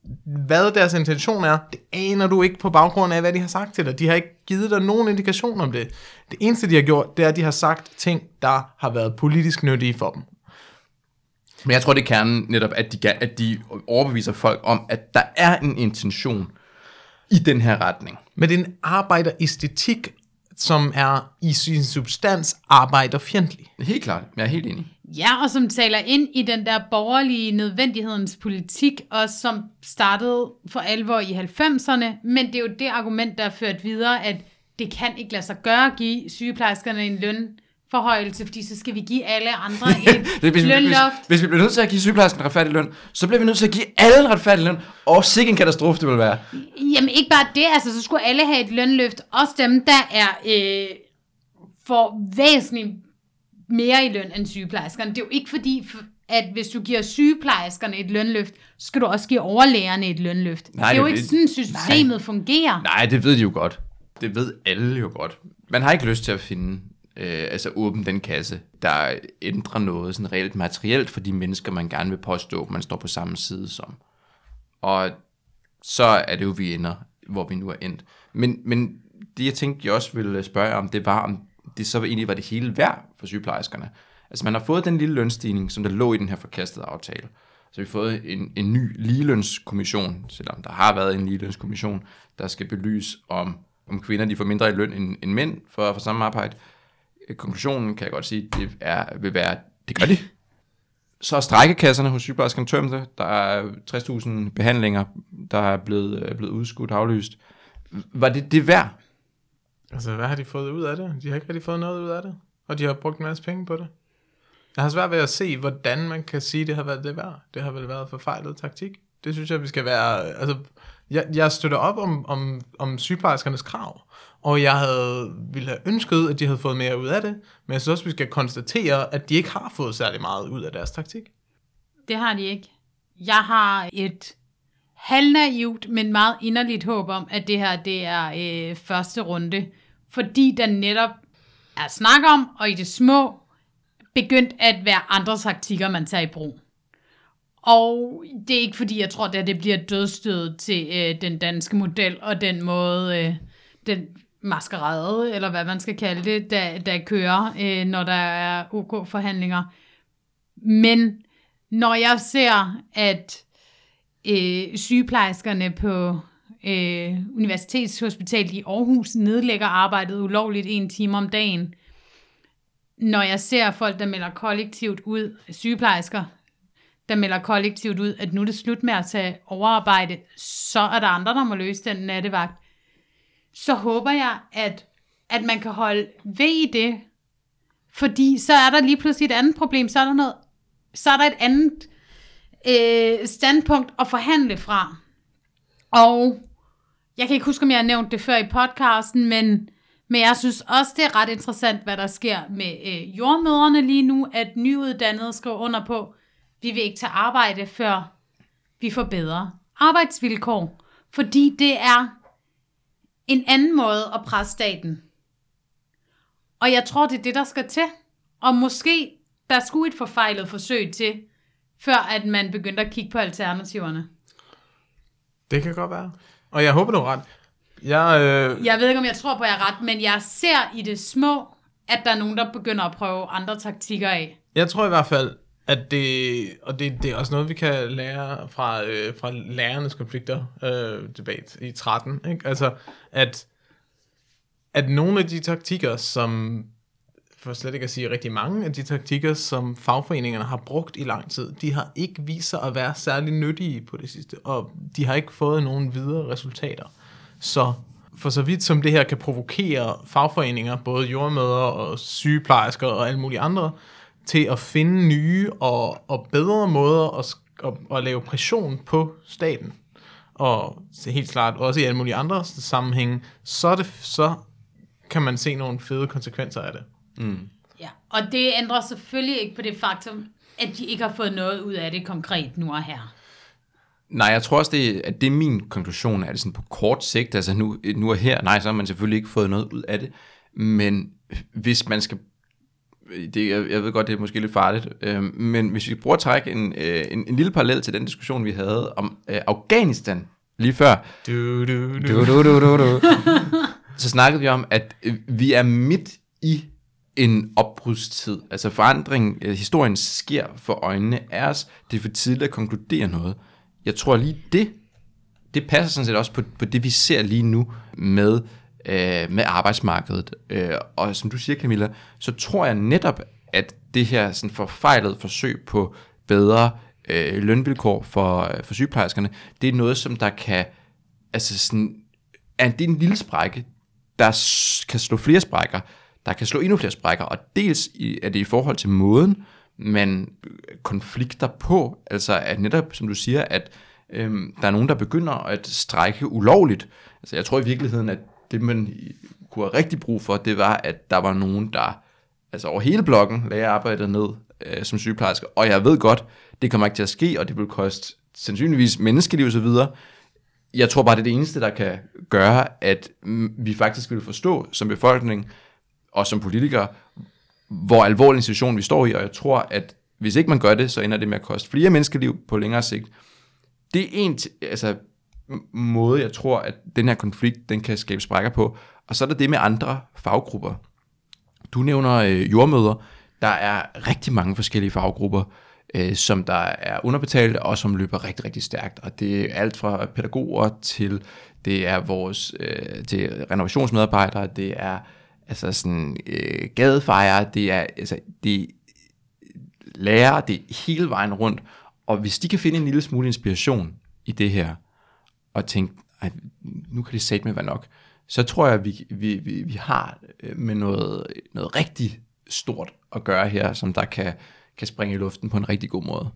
hvad deres intention er, det aner du ikke på baggrund af, hvad de har sagt til dig. De har ikke givet dig nogen indikation om det. Det eneste, de har gjort, det er, at de har sagt ting, der har været politisk nyttige for dem. Men jeg tror, det er kernen netop, at de, at de overbeviser folk om, at der er en intention i den her retning. Men det er en arbejderæstetik, som er i sin substans arbejderfjendtlig. Helt klart, jeg er helt enig. Ja, og som taler ind i den der borgerlige nødvendighedens politik, og som startede for alvor i 90'erne, men det er jo det argument, der er ført videre, at det kan ikke lade sig gøre at give sygeplejerskerne en lønforhøjelse, fordi så skal vi give alle andre et Det, hvis, hvis, lønloft. hvis vi bliver nødt til at give sygeplejersken en retfærdig løn, så bliver vi nødt til at give alle en retfærdig løn, og sikke en katastrofe det vil være. Jamen ikke bare det, altså så skulle alle have et lønløft, også dem, der er øh, for væsentligt mere i løn end sygeplejerskerne. Det er jo ikke fordi, at hvis du giver sygeplejerskerne et lønløft, så skal du også give overlægerne et lønløft. Nej, det er jo det- ikke sådan, systemet fungerer. Nej, det ved de jo godt. Det ved alle jo godt. Man har ikke lyst til at finde, øh, altså åbne den kasse, der ændrer noget sådan reelt materielt for de mennesker, man gerne vil påstå, man står på samme side som. Og så er det jo, vi ender, hvor vi nu er endt. Men, men det, jeg tænkte, jeg også ville spørge om, det var, om det så egentlig var det hele værd for sygeplejerskerne. Altså man har fået den lille lønstigning, som der lå i den her forkastede aftale. Så vi har fået en, en ny ligelønskommission, selvom der har været en ligelønskommission, der skal belyse, om, om kvinder de får mindre i løn end, end mænd for, for samme arbejde. Konklusionen kan jeg godt sige, det er, vil være, det gør de. Så er strækkekasserne hos sygeplejerskerne tømte. Der er 60.000 behandlinger, der er blevet, øh, blevet udskudt aflyst. Var det det værd? Altså, hvad har de fået ud af det? De har ikke rigtig fået noget ud af det. Og de har brugt en masse penge på det. Jeg har svært ved at se, hvordan man kan sige, at det har været det værd. Det har vel været forfejlet taktik. Det synes jeg, vi skal være... Altså, jeg, jeg støtter op om, om, om sygeplejerskernes krav, og jeg havde, ville have ønsket, at de havde fået mere ud af det, men jeg synes også, vi skal konstatere, at de ikke har fået særlig meget ud af deres taktik. Det har de ikke. Jeg har et halvnaivt, men meget inderligt håb om, at det her det er øh, første runde. Fordi der netop er snak om, og i det små, begyndt at være andre taktikker, man tager i brug. Og det er ikke fordi, jeg tror, at det bliver dødstødet til øh, den danske model, og den måde, øh, den maskerade, eller hvad man skal kalde det, der, der kører, øh, når der er OK-forhandlinger. Men når jeg ser, at øh, sygeplejerskerne på øh, Universitetshospitalet i Aarhus nedlægger arbejdet ulovligt en time om dagen, når jeg ser folk, der melder kollektivt ud, sygeplejersker, der melder kollektivt ud, at nu er det slut med at tage overarbejde, så er der andre, der må løse den nattevagt, så håber jeg, at, at man kan holde ved i det, fordi så er der lige pludselig et andet problem, så er der noget, så er der et andet øh, standpunkt at forhandle fra. Og jeg kan ikke huske, om jeg har nævnt det før i podcasten, men, men jeg synes også, det er ret interessant, hvad der sker med øh, jordmøderne lige nu, at nyuddannede skriver under på, vi vil ikke tage arbejde, før vi får bedre arbejdsvilkår. Fordi det er en anden måde at presse staten. Og jeg tror, det er det, der skal til. Og måske der skulle et forfejlet forsøg til, før at man begyndte at kigge på alternativerne. Det kan godt være. Og jeg håber, du har ret. Jeg, øh, Jeg ved ikke, om jeg tror på, at jeg er ret, men jeg ser i det små, at der er nogen, der begynder at prøve andre taktikker af. Jeg tror i hvert fald, at det, og det, det er også noget, vi kan lære fra, øh, fra lærernes konflikter øh, debat i 13. Ikke? Altså, at, at nogle af de taktikker, som, for slet ikke at sige rigtig mange af de taktikker, som fagforeningerne har brugt i lang tid, de har ikke vist sig at være særlig nyttige på det sidste, og de har ikke fået nogen videre resultater. Så for så vidt som det her kan provokere fagforeninger, både jordmøder og sygeplejersker og alle mulige andre, til at finde nye og, og bedre måder at, at, at lave pression på staten, og helt klart også i alle mulige andre sammenhænge, så, det, så kan man se nogle fede konsekvenser af det. Ja, og det ændrer selvfølgelig ikke på det faktum, at de ikke har fået noget ud af det konkret nu og her. Nej, jeg tror også, det, at det er min konklusion, at det sådan på kort sigt, altså nu, nu og her, nej, så har man selvfølgelig ikke fået noget ud af det, men hvis man skal, det, jeg, jeg ved godt, det er måske lidt farligt, øh, men hvis vi prøver at trække en, øh, en, en lille parallel til den diskussion, vi havde om øh, Afghanistan lige før, Du, du, du. du, du, du, du, du. så snakkede vi om, at øh, vi er midt i en opbrudstid. Altså forandring, øh, historien sker for øjnene af os. Det er for tidligt at konkludere noget. Jeg tror lige det, det passer sådan set også på, på det, vi ser lige nu med, øh, med arbejdsmarkedet. Øh, og som du siger, Camilla, så tror jeg netop, at det her sådan forfejlede forsøg på bedre øh, lønvilkår for, øh, for sygeplejerskerne, det er noget, som der kan, altså sådan, er det er en lille sprække, der kan slå flere sprækker, der kan slå endnu flere sprækker, og dels i, er det i forhold til måden, man konflikter på, altså at netop, som du siger, at øhm, der er nogen, der begynder at strække ulovligt. Altså jeg tror i virkeligheden, at det man kunne have rigtig brug for, det var, at der var nogen, der altså over hele blokken lagde arbejdet ned, øh, som sygeplejerske, og jeg ved godt, det kommer ikke til at ske, og det vil koste sandsynligvis menneskeliv osv., jeg tror bare, det er det eneste, der kan gøre, at mm, vi faktisk vil forstå som befolkning og som politikere, hvor alvorlig en situation vi står i, og jeg tror, at hvis ikke man gør det, så ender det med at koste flere menneskeliv på længere sigt. Det er en altså, måde, jeg tror, at den her konflikt, den kan skabe sprækker på. Og så er der det med andre faggrupper. Du nævner øh, jordmøder. Der er rigtig mange forskellige faggrupper, øh, som der er underbetalte, og som løber rigtig, rigtig stærkt. Og det er alt fra pædagoger til, det er vores, øh, til renovationsmedarbejdere, det er altså sådan øh, gadefejre, det er, altså, det er lærere, det er hele vejen rundt. Og hvis de kan finde en lille smule inspiration i det her, og tænke, Ej, nu kan det sætte med være nok, så tror jeg, at vi, vi, vi, vi har øh, med noget, noget rigtig stort at gøre her, som der kan, kan springe i luften på en rigtig god måde.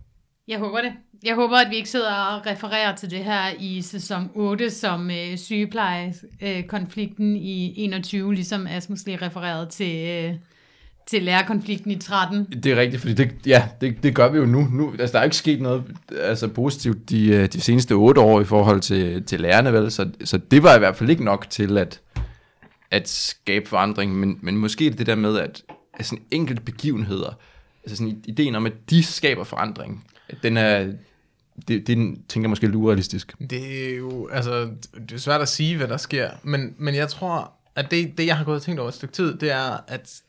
Jeg håber det. Jeg håber, at vi ikke sidder og refererer til det her i sæson 8 som øh, sygeplejekonflikten øh, i 21, ligesom Asmus lige refererede til, øh, til lærerkonflikten i 13. Det er rigtigt, fordi det, ja, det, det gør vi jo nu. nu altså, der er ikke sket noget altså, positivt de, øh, de seneste 8 år i forhold til, til lærerne, vel? Så, så det var i hvert fald ikke nok til at, at skabe forandring, men, men måske det der med, at, at sådan enkelte begivenheder, altså sådan ideen om, at de skaber forandring, den er, det, det tænker jeg måske er urealistisk. Det er jo, altså, det er svært at sige, hvad der sker, men, men jeg tror, at det, det, jeg har gået og tænkt over et stykke tid, det er, at,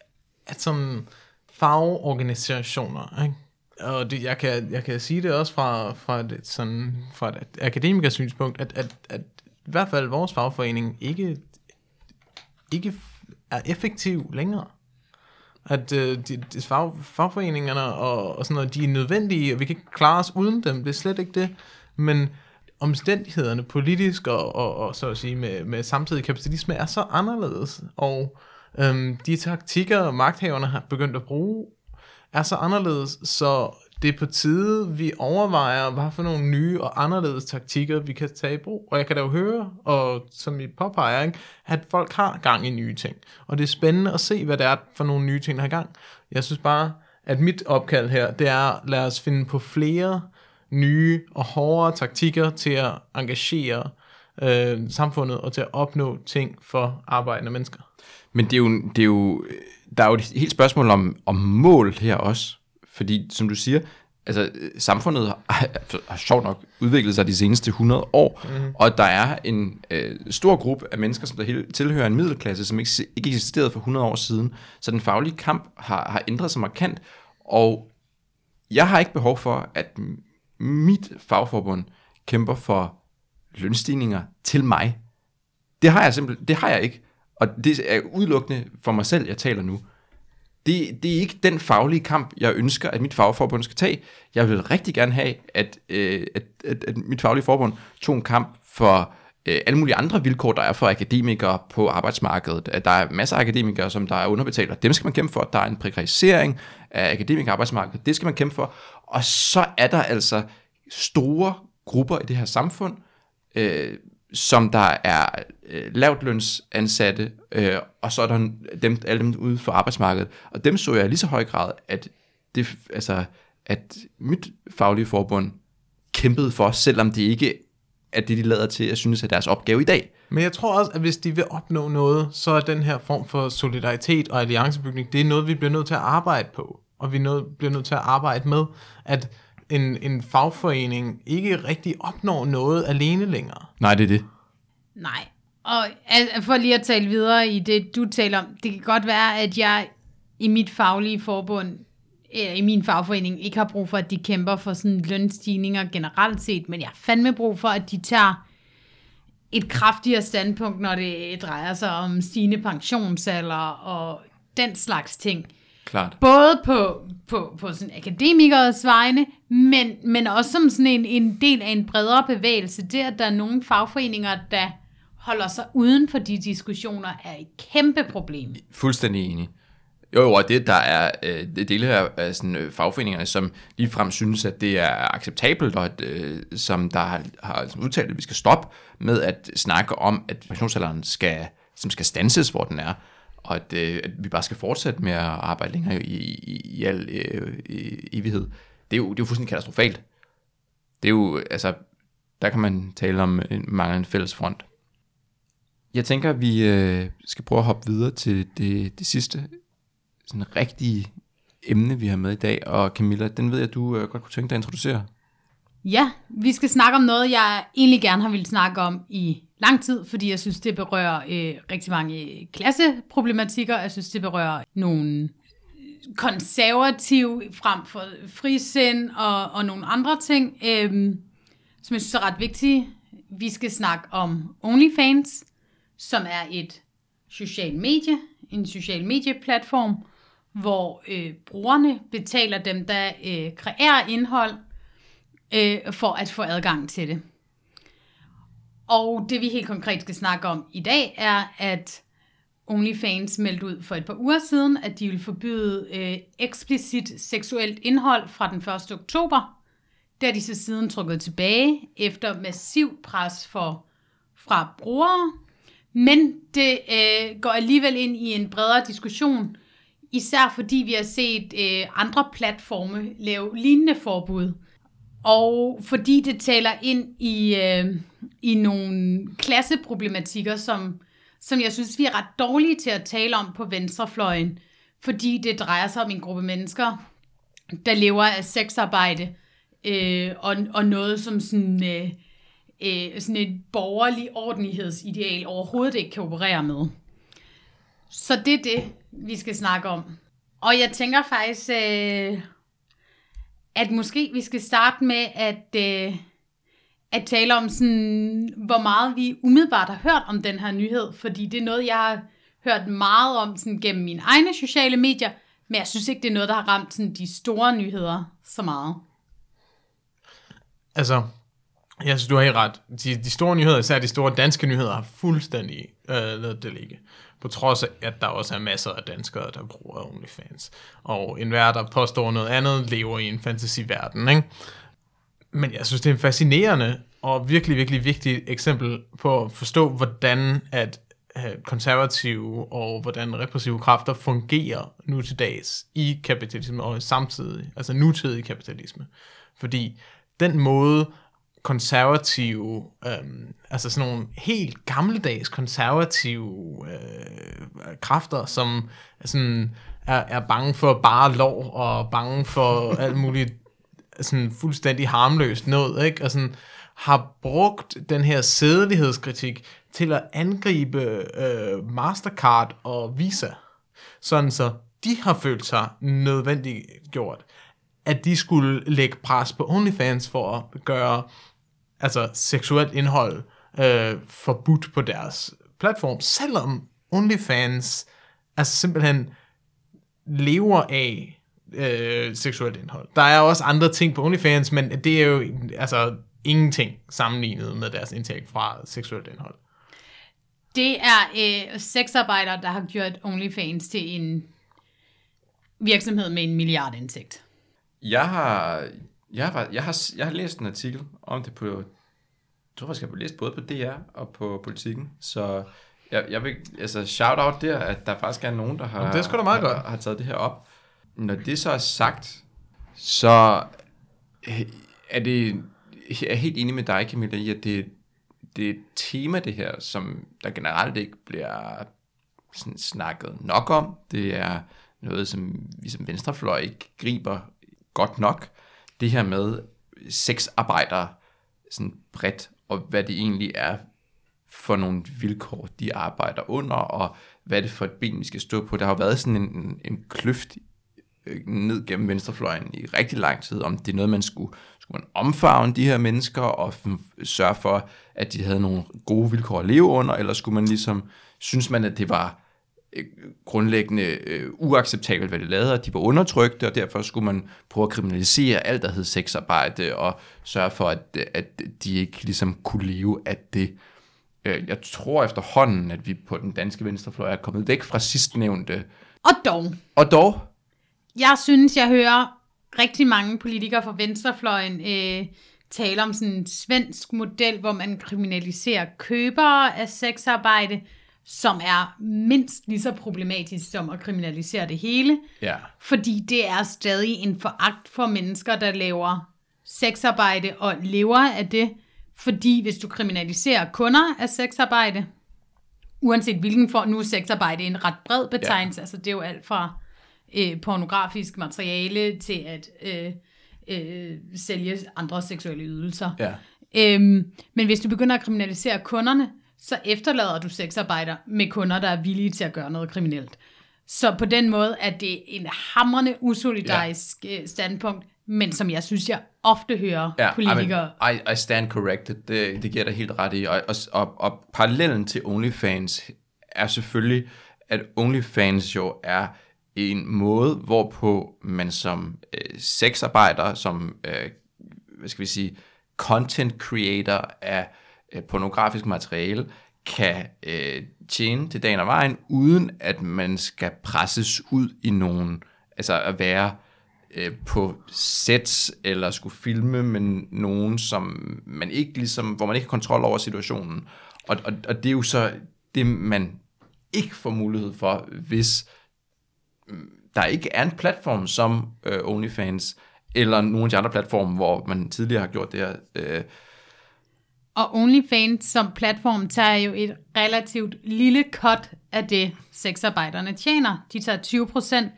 at som fagorganisationer, ikke? og det, jeg, kan, jeg kan sige det også fra, fra, et, sådan, fra et akademikersynspunkt, at, at, at i hvert fald vores fagforening ikke, ikke er effektiv længere at øh, de, de fag, fagforeningerne og, og sådan noget, de er nødvendige, og vi kan ikke klare os uden dem, det er slet ikke det. Men omstændighederne politisk og, og, og så at sige med, med samtidig kapitalisme er så anderledes, og øhm, de taktikker, magthaverne har begyndt at bruge, er så anderledes, så det er på tide, vi overvejer, hvad for nogle nye og anderledes taktikker, vi kan tage i brug. Og jeg kan da jo høre, og som I påpeger, ikke, at folk har gang i nye ting. Og det er spændende at se, hvad det er for nogle nye ting, der har gang. Jeg synes bare, at mit opkald her, det er, lad os finde på flere nye og hårdere taktikker til at engagere øh, samfundet og til at opnå ting for arbejdende mennesker. Men det er jo, det er jo, øh, der er jo et helt spørgsmål om, om mål her også. Fordi, som du siger, altså, samfundet har, har sjovt nok udviklet sig de seneste 100 år, mm. og der er en øh, stor gruppe af mennesker, som der hele, tilhører en middelklasse, som ikke, ikke eksisterede for 100 år siden. Så den faglige kamp har, har ændret sig markant, og jeg har ikke behov for, at mit fagforbund kæmper for lønstigninger til mig. Det har jeg simpelthen, det har jeg ikke. Og det er udelukkende for mig selv, jeg taler nu det, det er ikke den faglige kamp, jeg ønsker, at mit fagforbund skal tage. Jeg vil rigtig gerne have, at, øh, at, at, at mit faglige forbund tog en kamp for øh, alle mulige andre vilkår, der er for akademikere på arbejdsmarkedet. At der er masser af akademikere, som der er underbetalt, og dem skal man kæmpe for. Der er en prekarisering af akademikerarbejdsmarkedet, det skal man kæmpe for. Og så er der altså store grupper i det her samfund, øh, som der er øh, lavt lønsansatte, øh, og så er der dem, alle dem ude for arbejdsmarkedet. Og dem så jeg i lige så høj grad, at, det, altså, at mit faglige forbund kæmpede for, selvom det ikke er det, de lader til at synes er deres opgave i dag. Men jeg tror også, at hvis de vil opnå noget, så er den her form for solidaritet og alliancebygning, det er noget, vi bliver nødt til at arbejde på. Og vi bliver nødt til at arbejde med, at en, en fagforening ikke rigtig opnår noget alene længere. Nej, det er det. Nej, og for lige at tale videre i det, du taler om, det kan godt være, at jeg i mit faglige forbund, eller i min fagforening, ikke har brug for, at de kæmper for sådan lønstigninger generelt set, men jeg har fandme brug for, at de tager et kraftigere standpunkt, når det drejer sig om stigende pensionsalder og den slags ting. Klart. Både på, på, på sådan akademikers vegne, men, men også som sådan en, en del af en bredere bevægelse. Det, at der er nogle fagforeninger, der holder sig uden for de diskussioner, er et kæmpe problem. Fuldstændig enig. Jo, jo, og det, der er øh, det dele af, af sådan, øh, fagforeningerne, som ligefrem synes, at det er acceptabelt, og at, øh, som der har, har udtalt, at vi skal stoppe med at snakke om, at pensionsalderen skal, som skal stanses, hvor den er og at, øh, at vi bare skal fortsætte med at arbejde længere i, i, i al øh, i, evighed. Det er, jo, det er jo fuldstændig katastrofalt. Det er jo, altså, der kan man tale om en manglende fælles front. Jeg tænker, at vi øh, skal prøve at hoppe videre til det, det sidste sådan rigtige emne, vi har med i dag. Og Camilla, den ved jeg, du øh, godt kunne tænke dig at introducere. Ja, vi skal snakke om noget, jeg egentlig gerne har ville snakke om i lang tid, fordi jeg synes, det berører øh, rigtig mange øh, klasseproblematikker. Jeg synes, det berører nogle konservativ frem for frisind og, og nogle andre ting, øh, som jeg synes er ret vigtige. Vi skal snakke om OnlyFans, som er et social medie, en social medieplatform, hvor øh, brugerne betaler dem, der øh, kreerer indhold, øh, for at få adgang til det. Og det vi helt konkret skal snakke om i dag er, at OnlyFans meldte ud for et par uger siden, at de vil forbyde øh, eksplicit seksuelt indhold fra den 1. oktober. Det har de så siden trukket tilbage efter massiv pres for, fra brugere. Men det øh, går alligevel ind i en bredere diskussion, især fordi vi har set øh, andre platforme lave lignende forbud. Og fordi det taler ind i, øh, i nogle klasseproblematikker, som, som jeg synes, vi er ret dårlige til at tale om på venstrefløjen, fordi det drejer sig om en gruppe mennesker, der lever af sexarbejde, øh, og, og noget som sådan, øh, øh, sådan et borgerlig ordentlighedsideal overhovedet ikke kan operere med. Så det er det, vi skal snakke om. Og jeg tænker faktisk, øh, at måske vi skal starte med at, øh, at tale om, sådan, hvor meget vi umiddelbart har hørt om den her nyhed, fordi det er noget, jeg har hørt meget om sådan, gennem mine egne sociale medier, men jeg synes ikke, det er noget, der har ramt sådan, de store nyheder så meget. Altså, jeg synes, du har helt ret. De, de store nyheder, især de store danske nyheder, har fuldstændig øh, lavet det ligge. På trods af, at der også er masser af danskere, der bruger OnlyFans. Og enhver, der påstår noget andet, lever i en fantasiverden. Ikke? Men jeg synes, det er en fascinerende og virkelig, virkelig vigtigt eksempel på at forstå, hvordan at øh, konservative og hvordan repressive kræfter fungerer nu til dags i kapitalisme og samtidig, altså nutidig kapitalisme. Fordi den måde, konservative, øhm, altså sådan nogle helt gammeldags konservative øh, kræfter, som sådan er, er bange for bare lov og bange for alt muligt sådan fuldstændig harmløst noget, ikke? Og sådan har brugt den her sædelighedskritik til at angribe øh, Mastercard og Visa, sådan så de har følt sig nødvendigt gjort, at de skulle lægge pres på OnlyFans for at gøre altså seksuelt indhold øh, forbudt på deres platform, selvom OnlyFans altså simpelthen lever af øh, seksuelt indhold. Der er også andre ting på OnlyFans, men det er jo altså ingenting sammenlignet med deres indtægt fra seksuelt indhold. Det er øh, sexarbejdere, der har gjort OnlyFans til en virksomhed med en milliardindtægt. Jeg har, jeg har, jeg har, jeg har læst en artikel om det på, jeg tror faktisk, jeg har læst både på DR og på Politiken, så jeg, jeg vil, altså shout out der, at der faktisk er nogen, der har, det er da meget har, godt. har taget det her op. Når det så er sagt, så er det, jeg er helt enig med dig, Camilla, i, at det, det er et tema, det her, som der generelt ikke bliver sådan snakket nok om. Det er noget, som vi som venstrefløj ikke griber godt nok. Det her med sexarbejdere sådan bredt, og hvad det egentlig er for nogle vilkår, de arbejder under, og hvad det for et ben, vi skal stå på. Der har jo været sådan en, en kløft øh, ned gennem venstrefløjen i rigtig lang tid, om det er noget, man skulle, skulle man omfavne de her mennesker og sørge for, at de havde nogle gode vilkår at leve under, eller skulle man ligesom, synes man, at det var Øh, grundlæggende øh, uacceptabelt, hvad de lavede, at de var undertrykte, og derfor skulle man prøve at kriminalisere alt, der hed sexarbejde, og sørge for, at, at de ikke ligesom kunne leve af det. Øh, jeg tror efterhånden, at vi på den danske venstrefløj er kommet væk fra sidstnævnte. Og dog. Og dog. Jeg synes, jeg hører rigtig mange politikere fra venstrefløjen øh, tale om sådan en svensk model, hvor man kriminaliserer købere af sexarbejde, som er mindst lige så problematisk som at kriminalisere det hele, Ja. fordi det er stadig en foragt for mennesker, der laver sexarbejde og lever af det, fordi hvis du kriminaliserer kunder af sexarbejde, uanset hvilken form, nu er sexarbejde en ret bred betegnelse, ja. altså det er jo alt fra øh, pornografisk materiale til at øh, øh, sælge andre seksuelle ydelser. Ja. Øhm, men hvis du begynder at kriminalisere kunderne, så efterlader du sexarbejder med kunder, der er villige til at gøre noget kriminelt. Så på den måde er det en hamrende usolidarisk ja. standpunkt, men som jeg synes, jeg ofte hører ja, politikere... I, mean, I, I stand corrected, det, det giver dig helt ret i. Og, og, og, og parallellen til OnlyFans er selvfølgelig, at OnlyFans jo er en måde, hvorpå man som øh, sexarbejder, som, øh, hvad skal vi sige, content creator af øh, pornografisk materiale, kan øh, tjene til dagen og vejen, uden at man skal presses ud i nogen, altså at være øh, på sets, eller skulle filme med nogen, som man ikke ligesom, hvor man ikke har kontrol over situationen. Og, og, og det er jo så det, man ikke får mulighed for, hvis mm, der ikke er en platform som øh, OnlyFans, eller nogle af de andre platforme, hvor man tidligere har gjort det her. Øh, og OnlyFans som platform tager jo et relativt lille cut af det, sexarbejderne tjener. De tager 20 procent.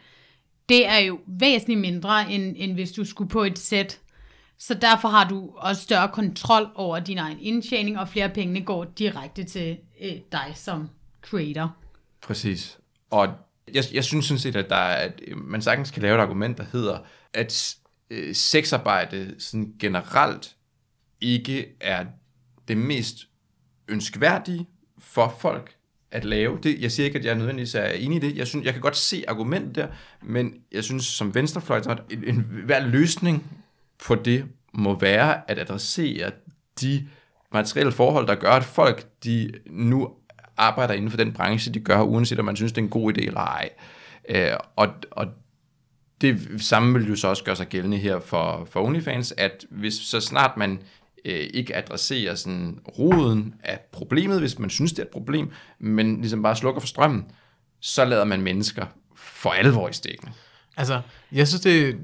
Det er jo væsentligt mindre, end, end hvis du skulle på et sæt. Så derfor har du også større kontrol over din egen indtjening, og flere penge går direkte til øh, dig som creator. Præcis. Og jeg, jeg synes sådan set, at, der er, at øh, man sagtens kan lave et argument, der hedder, at øh, sexarbejde sådan generelt ikke er det mest ønskværdige for folk at lave. Det, jeg siger ikke, at jeg nødvendigvis er enig i det. Jeg, synes, jeg kan godt se argumentet der, men jeg synes som venstrefløj, at en, en, hver løsning på det må være at adressere de materielle forhold, der gør, at folk de nu arbejder inden for den branche, de gør, uanset om man synes, det er en god idé eller ej. Øh, og, og det samme vil jo så også gøre sig gældende her for, for OnlyFans, at hvis så snart man øh, ikke adresserer sådan roden af problemet, hvis man synes, det er et problem, men ligesom bare slukker for strømmen, så lader man mennesker for alvor i stikken. Altså, jeg synes, det,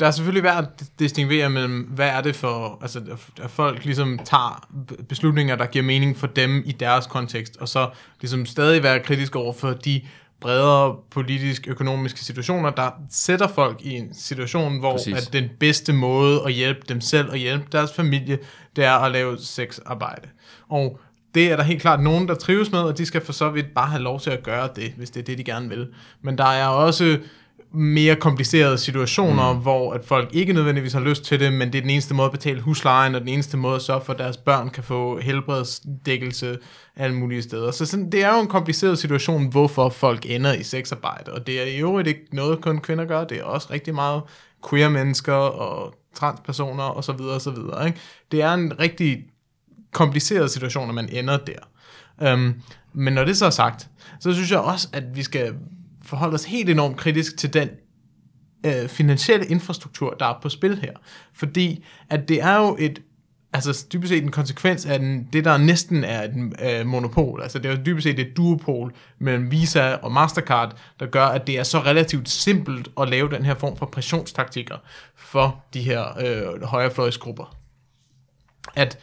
der er selvfølgelig værd at distinguere mellem, hvad er det for, altså, at folk ligesom tager beslutninger, der giver mening for dem i deres kontekst, og så ligesom stadig være kritisk over for de bredere politisk økonomiske situationer, der sætter folk i en situation, hvor at den bedste måde at hjælpe dem selv og hjælpe deres familie, det er at lave sexarbejde. Og det er der helt klart nogen, der trives med, og de skal for så vidt bare have lov til at gøre det, hvis det er det, de gerne vil. Men der er også mere komplicerede situationer, mm. hvor at folk ikke nødvendigvis har lyst til det, men det er den eneste måde at betale huslejen, og den eneste måde at sørge for, at deres børn kan få helbredsdækkelse alle mulige steder. Så sådan, det er jo en kompliceret situation, hvorfor folk ender i sexarbejde, og det er i øvrigt ikke noget, kun kvinder gør, det er også rigtig meget queer mennesker og transpersoner og så videre og så videre. Ikke? Det er en rigtig kompliceret situation, at man ender der. Um, men når det så er sagt, så synes jeg også, at vi skal forholde os helt enormt kritisk til den øh, finansielle infrastruktur, der er på spil her. Fordi at det er jo et altså dybest set en konsekvens af den, det, der næsten er et øh, monopol. Altså det er jo dybest set et duopol mellem Visa og Mastercard, der gør, at det er så relativt simpelt at lave den her form for pressionstaktikker for de her øh, højrefløjsgrupper. At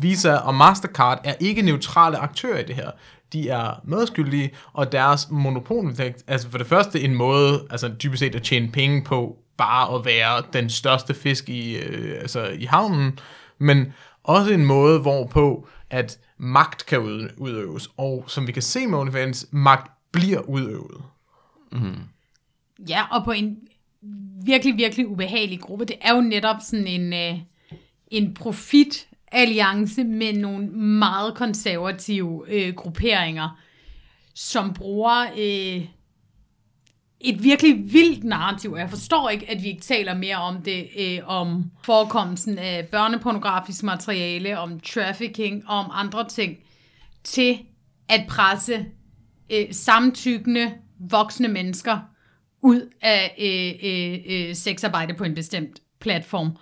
Visa og Mastercard er ikke neutrale aktører i det her de er medskyldige, og deres monopol, altså for det første en måde, altså dybest set at tjene penge på, bare at være den største fisk i, øh, altså i havnen, men også en måde, hvorpå at magt kan udøves, og som vi kan se med OnlyFans, magt bliver udøvet. Mm. Ja, og på en virkelig, virkelig ubehagelig gruppe. Det er jo netop sådan en, øh, en profit alliance med nogle meget konservative øh, grupperinger, som bruger øh, et virkelig vildt narrativ. Jeg forstår ikke, at vi ikke taler mere om det, øh, om forekomsten af børnepornografisk materiale, om trafficking og om andre ting, til at presse øh, samtykkende voksne mennesker ud af øh, øh, øh, sexarbejde på en bestemt platform.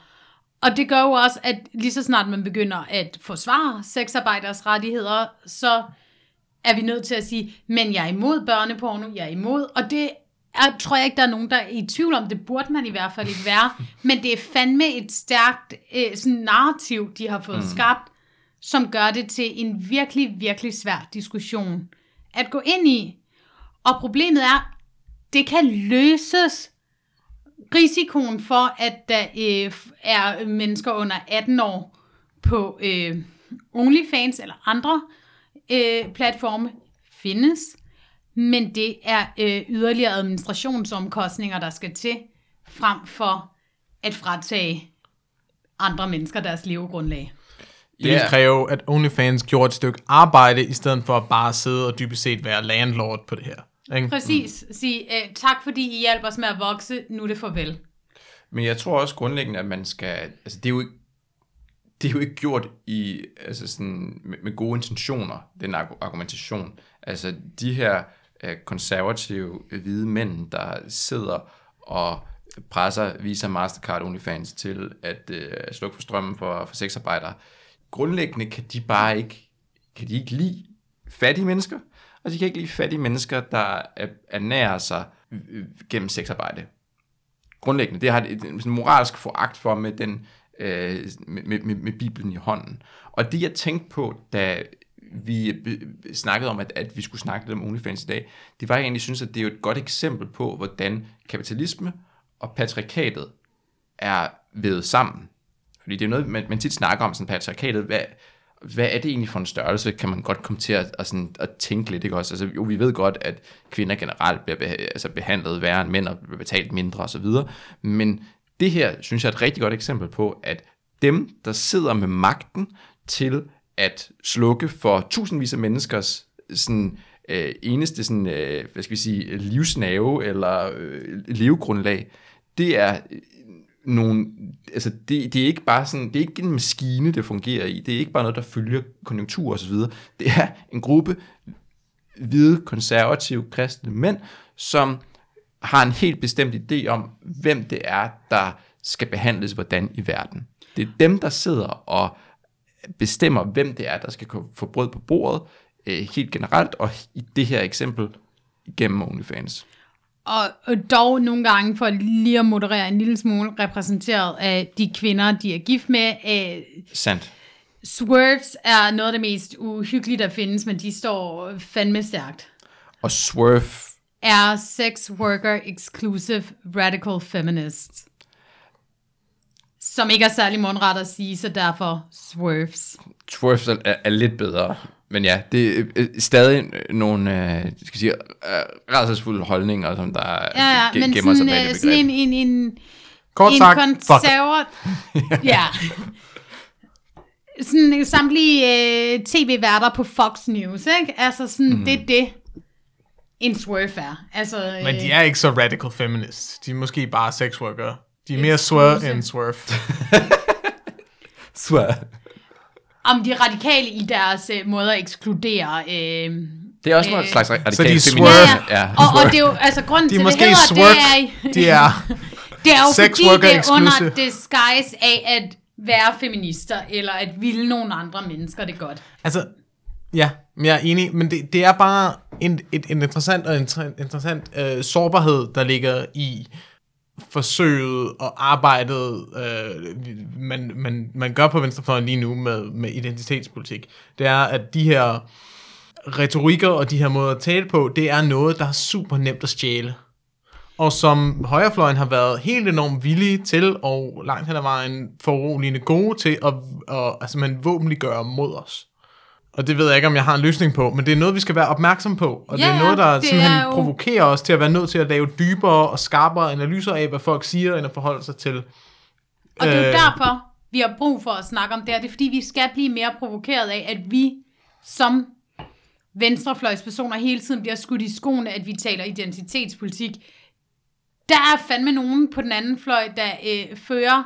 Og det gør jo også, at lige så snart man begynder at forsvare sexarbejders rettigheder, så er vi nødt til at sige, men jeg er imod børneporno, jeg er imod, og det er, tror jeg ikke, der er nogen, der er i tvivl om, det burde man i hvert fald ikke være, men det er fandme et stærkt øh, sådan narrativ, de har fået mm. skabt, som gør det til en virkelig, virkelig svær diskussion at gå ind i. Og problemet er, det kan løses. Risikoen for, at der øh, er mennesker under 18 år på øh, OnlyFans eller andre øh, platforme, findes. Men det er øh, yderligere administrationsomkostninger, der skal til, frem for at fratage andre mennesker deres levegrundlag. Det yeah. vil kræve, at OnlyFans gjorde et stykke arbejde, i stedet for at bare sidde og dybest set være landlord på det her. Ikke? Præcis. Mm. Sige, uh, tak fordi I hjælper os med at vokse, nu er det farvel. Men jeg tror også grundlæggende, at man skal... Altså, det er jo ikke, det er jo ikke gjort i, altså sådan, med, med gode intentioner, den argumentation. Altså, de her uh, konservative hvide mænd, der sidder og presser Visa Mastercard OnlyFans til at uh, slukke for strømmen for, for sexarbejdere, grundlæggende kan de bare ikke, kan de ikke lide fattige mennesker, og de kan ikke lide fattige mennesker, der ernærer sig gennem sexarbejde. Grundlæggende. Det har et, et, moralsk foragt for med, den, øh, med, med, med Bibelen i hånden. Og det jeg tænkte på, da vi øh, snakkede om, at, at vi skulle snakke lidt om OnlyFans i dag, det var, at jeg egentlig synes, at det er et godt eksempel på, hvordan kapitalisme og patriarkatet er ved sammen. Fordi det er noget, man, man tit snakker om, sådan patriarkatet, hvad, hvad er det egentlig for en størrelse, kan man godt komme til at, at, sådan, at tænke lidt, ikke også? Altså, jo, vi ved godt, at kvinder generelt bliver beha- altså behandlet værre end mænd, og bliver betalt mindre osv., men det her, synes jeg, er et rigtig godt eksempel på, at dem, der sidder med magten til at slukke for tusindvis af menneskers sådan, øh, eneste sådan, øh, hvad skal vi sige, livsnave eller øh, levegrundlag, det er øh, nogle, altså det, det er ikke bare sådan, det er ikke en maskine, det fungerer i. Det er ikke bare noget, der følger konjunktur og så videre. Det er en gruppe hvide, konservative, kristne mænd, som har en helt bestemt idé om, hvem det er, der skal behandles hvordan i verden. Det er dem, der sidder og bestemmer, hvem det er, der skal få brød på bordet, øh, helt generelt, og i det her eksempel gennem OnlyFans og dog nogle gange for lige at moderere en lille smule repræsenteret af de kvinder, de er gift med. Øh, Sandt. Swerves er noget af det mest uhyggelige, der findes, men de står fandme stærkt. Og Swerve er sex worker exclusive radical feminist. Som ikke er særlig mundret at sige, så derfor Swerves. Swerves er, er lidt bedre. Men ja, det er øh, stadig nogle øh, skal sige, øh, rædselsfulde holdninger, som der ja, ja, ge- men gemmer sådan, sig bag øh, det sådan en, en, en, Kort en sagt, konservat... ja. Sådan samtlige øh, tv-værter på Fox News, ikke? Altså sådan, mm. det er det, en swerve er. Altså, øh, Men de er ikke så radical feminist. De er måske bare sexworkere. De er mere swerve end swerve. swerve om de radikale i deres øh, måde at ekskludere... Øh, det er også øh, en slags radikale så de swerve. Ja, ja. Og, og det er jo, altså grunden de til, måske det hedder, swerve, det er... de er det er jo sex fordi, det er exclusive. under disguise af at være feminister, eller at ville nogle andre mennesker det godt. Altså, ja, jeg er enig, men det, det er bare en, et, en interessant og interessant øh, sårbarhed, der ligger i forsøget og arbejdet, øh, man, man, man gør på venstrefløjen lige nu med, med identitetspolitik, det er, at de her retorikker og de her måder at tale på, det er noget, der er super nemt at stjæle. Og som højrefløjen har været helt enormt villige til, og langt hen ad vejen foruroligende gode til, at, at altså man våbenliggøre mod os. Og det ved jeg ikke, om jeg har en løsning på, men det er noget, vi skal være opmærksom på. Og ja, det er noget, der det simpelthen jo... provokerer os til at være nødt til at lave dybere og skarpere analyser af, hvad folk siger, end at forholde sig til. Og det er jo øh, derfor, vi har brug for at snakke om det her. Det er fordi, vi skal blive mere provokeret af, at vi som venstrefløjspersoner hele tiden bliver skudt i skoene, at vi taler identitetspolitik. Der er fandme nogen på den anden fløj, der øh, fører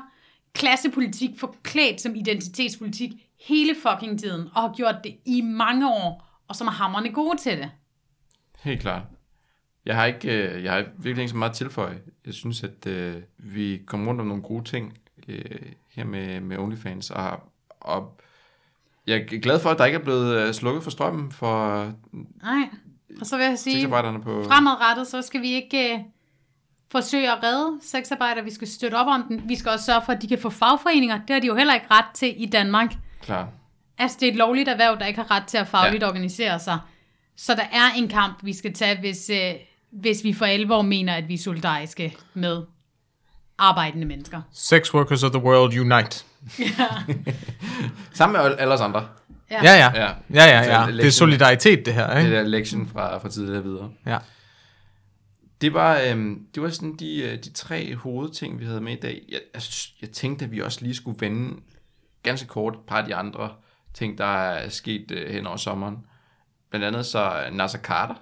klassepolitik forklædt som identitetspolitik hele fucking tiden, og har gjort det i mange år, og som er hammerne gode til det. Helt klart. Jeg har ikke, øh, jeg har virkelig ikke så meget at tilføje. Jeg synes, at øh, vi kommer rundt om nogle gode ting øh, her med, med OnlyFans, og, og jeg er glad for, at der ikke er blevet øh, slukket for strømmen for Nej. Og så vil jeg sige, på... fremadrettet, så skal vi ikke øh, forsøge at redde sexarbejdere. Vi skal støtte op om den. Vi skal også sørge for, at de kan få fagforeninger. Det har de jo heller ikke ret til i Danmark. Klar. Altså, det er et lovligt erhverv, der ikke har ret til at fagligt ja. organisere sig. Så der er en kamp, vi skal tage, hvis, øh, hvis vi for alvor mener, at vi er solidariske med arbejdende mennesker. Sex workers of the world unite. Sammen med alle os andre. Ja, ja. Ja. Ja, ja, ja. Så Det er solidaritet, det her, Det ikke? der lektion fra, fra tidligere videre. Ja. Det var, øhm, det var sådan de, øh, de tre hovedting, vi havde med i dag. Jeg, jeg, jeg tænkte, at vi også lige skulle vende ganske kort et par af de andre ting, der er sket øh, hen over sommeren. Blandt andet så er Nasser Carter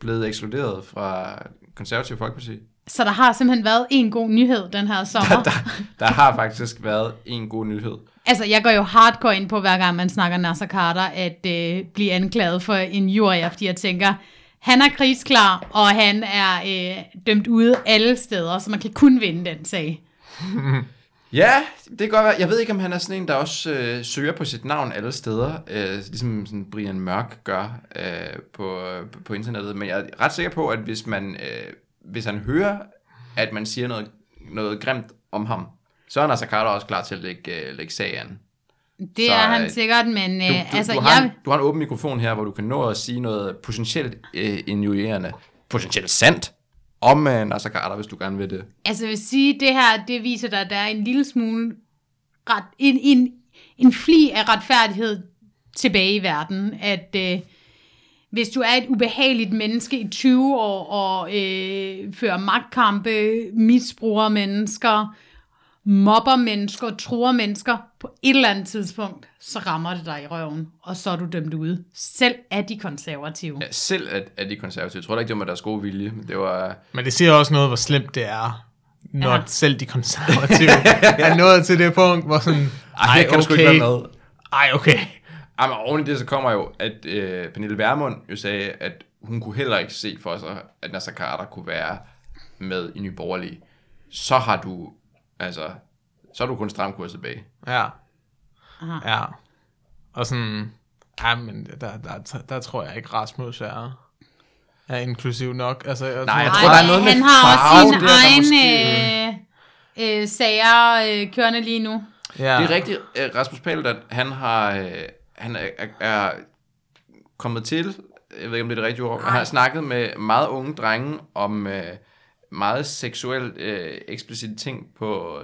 blevet ekskluderet fra Konservative Folkeparti. Så der har simpelthen været en god nyhed den her sommer. Der, der har faktisk været en god nyhed. Altså, jeg går jo hardcore ind på, hver gang man snakker Nasser Carter, at øh, blive anklaget for en jury, fordi jeg tænker, han er krigsklar, og han er øh, dømt ude alle steder, så man kan kun vinde den sag. Ja, det kan godt være. Jeg ved ikke, om han er sådan en, der også øh, søger på sit navn alle steder, øh, ligesom sådan Brian Mørk gør øh, på, på, på internettet. Men jeg er ret sikker på, at hvis, man, øh, hvis han hører, at man siger noget, noget grimt om ham, så er Nasser Carter også klar til at lægge, øh, lægge sag an. Det Så, er han øh, sikkert, men øh, Du, du, altså, du, har en, jeg, du har en åben mikrofon her, hvor du kan nå at sige noget potentielt øh, injurierende, potentielt sandt, om øh, Nasser Carter, hvis du gerne vil det. altså, jeg vil sige, det her, det viser dig, at der er en lille smule, ret, en, en, en fli af retfærdighed tilbage i verden, at øh, hvis du er et ubehageligt menneske i 20 år og øh, fører magtkampe, misbruger mennesker, mobber mennesker, truer mennesker, på et eller andet tidspunkt, så rammer det dig i røven, og så er du dømt ude. Selv af de konservative. Ja, selv at, at de konservative, jeg tror da ikke, det var med deres gode vilje, men det var... Men det siger også noget, hvor slemt det er, når Ja. selv de konservative er nået til det punkt, hvor sådan, Ej, det kan du sgu ikke være med. Ej, okay. Ej, men oven i det, så kommer jo, at øh, Pernille Vermund jo sagde, at hun kunne heller ikke se for sig, at Nasser Carter kunne være med i Nye Borgerlige. Så har du, altså, så er du kun stram kurs tilbage. Ja. Aha. Ja. Og sådan, ja, men der, der, der, der tror jeg ikke, Rasmus er, er inklusiv nok. Altså, jeg Nej, jeg tror, tror, der er noget med han har farve også sin egen måske- øh, øh, sager øh, kørende lige nu. ja. Det er rigtigt, øh, Rasmus Paludan, han har, øh, han er, er, kommet til, jeg ved ikke, om det er det rigtige ord, han har snakket med meget unge drenge om øh, meget seksuelt øh, eksplicite ting på,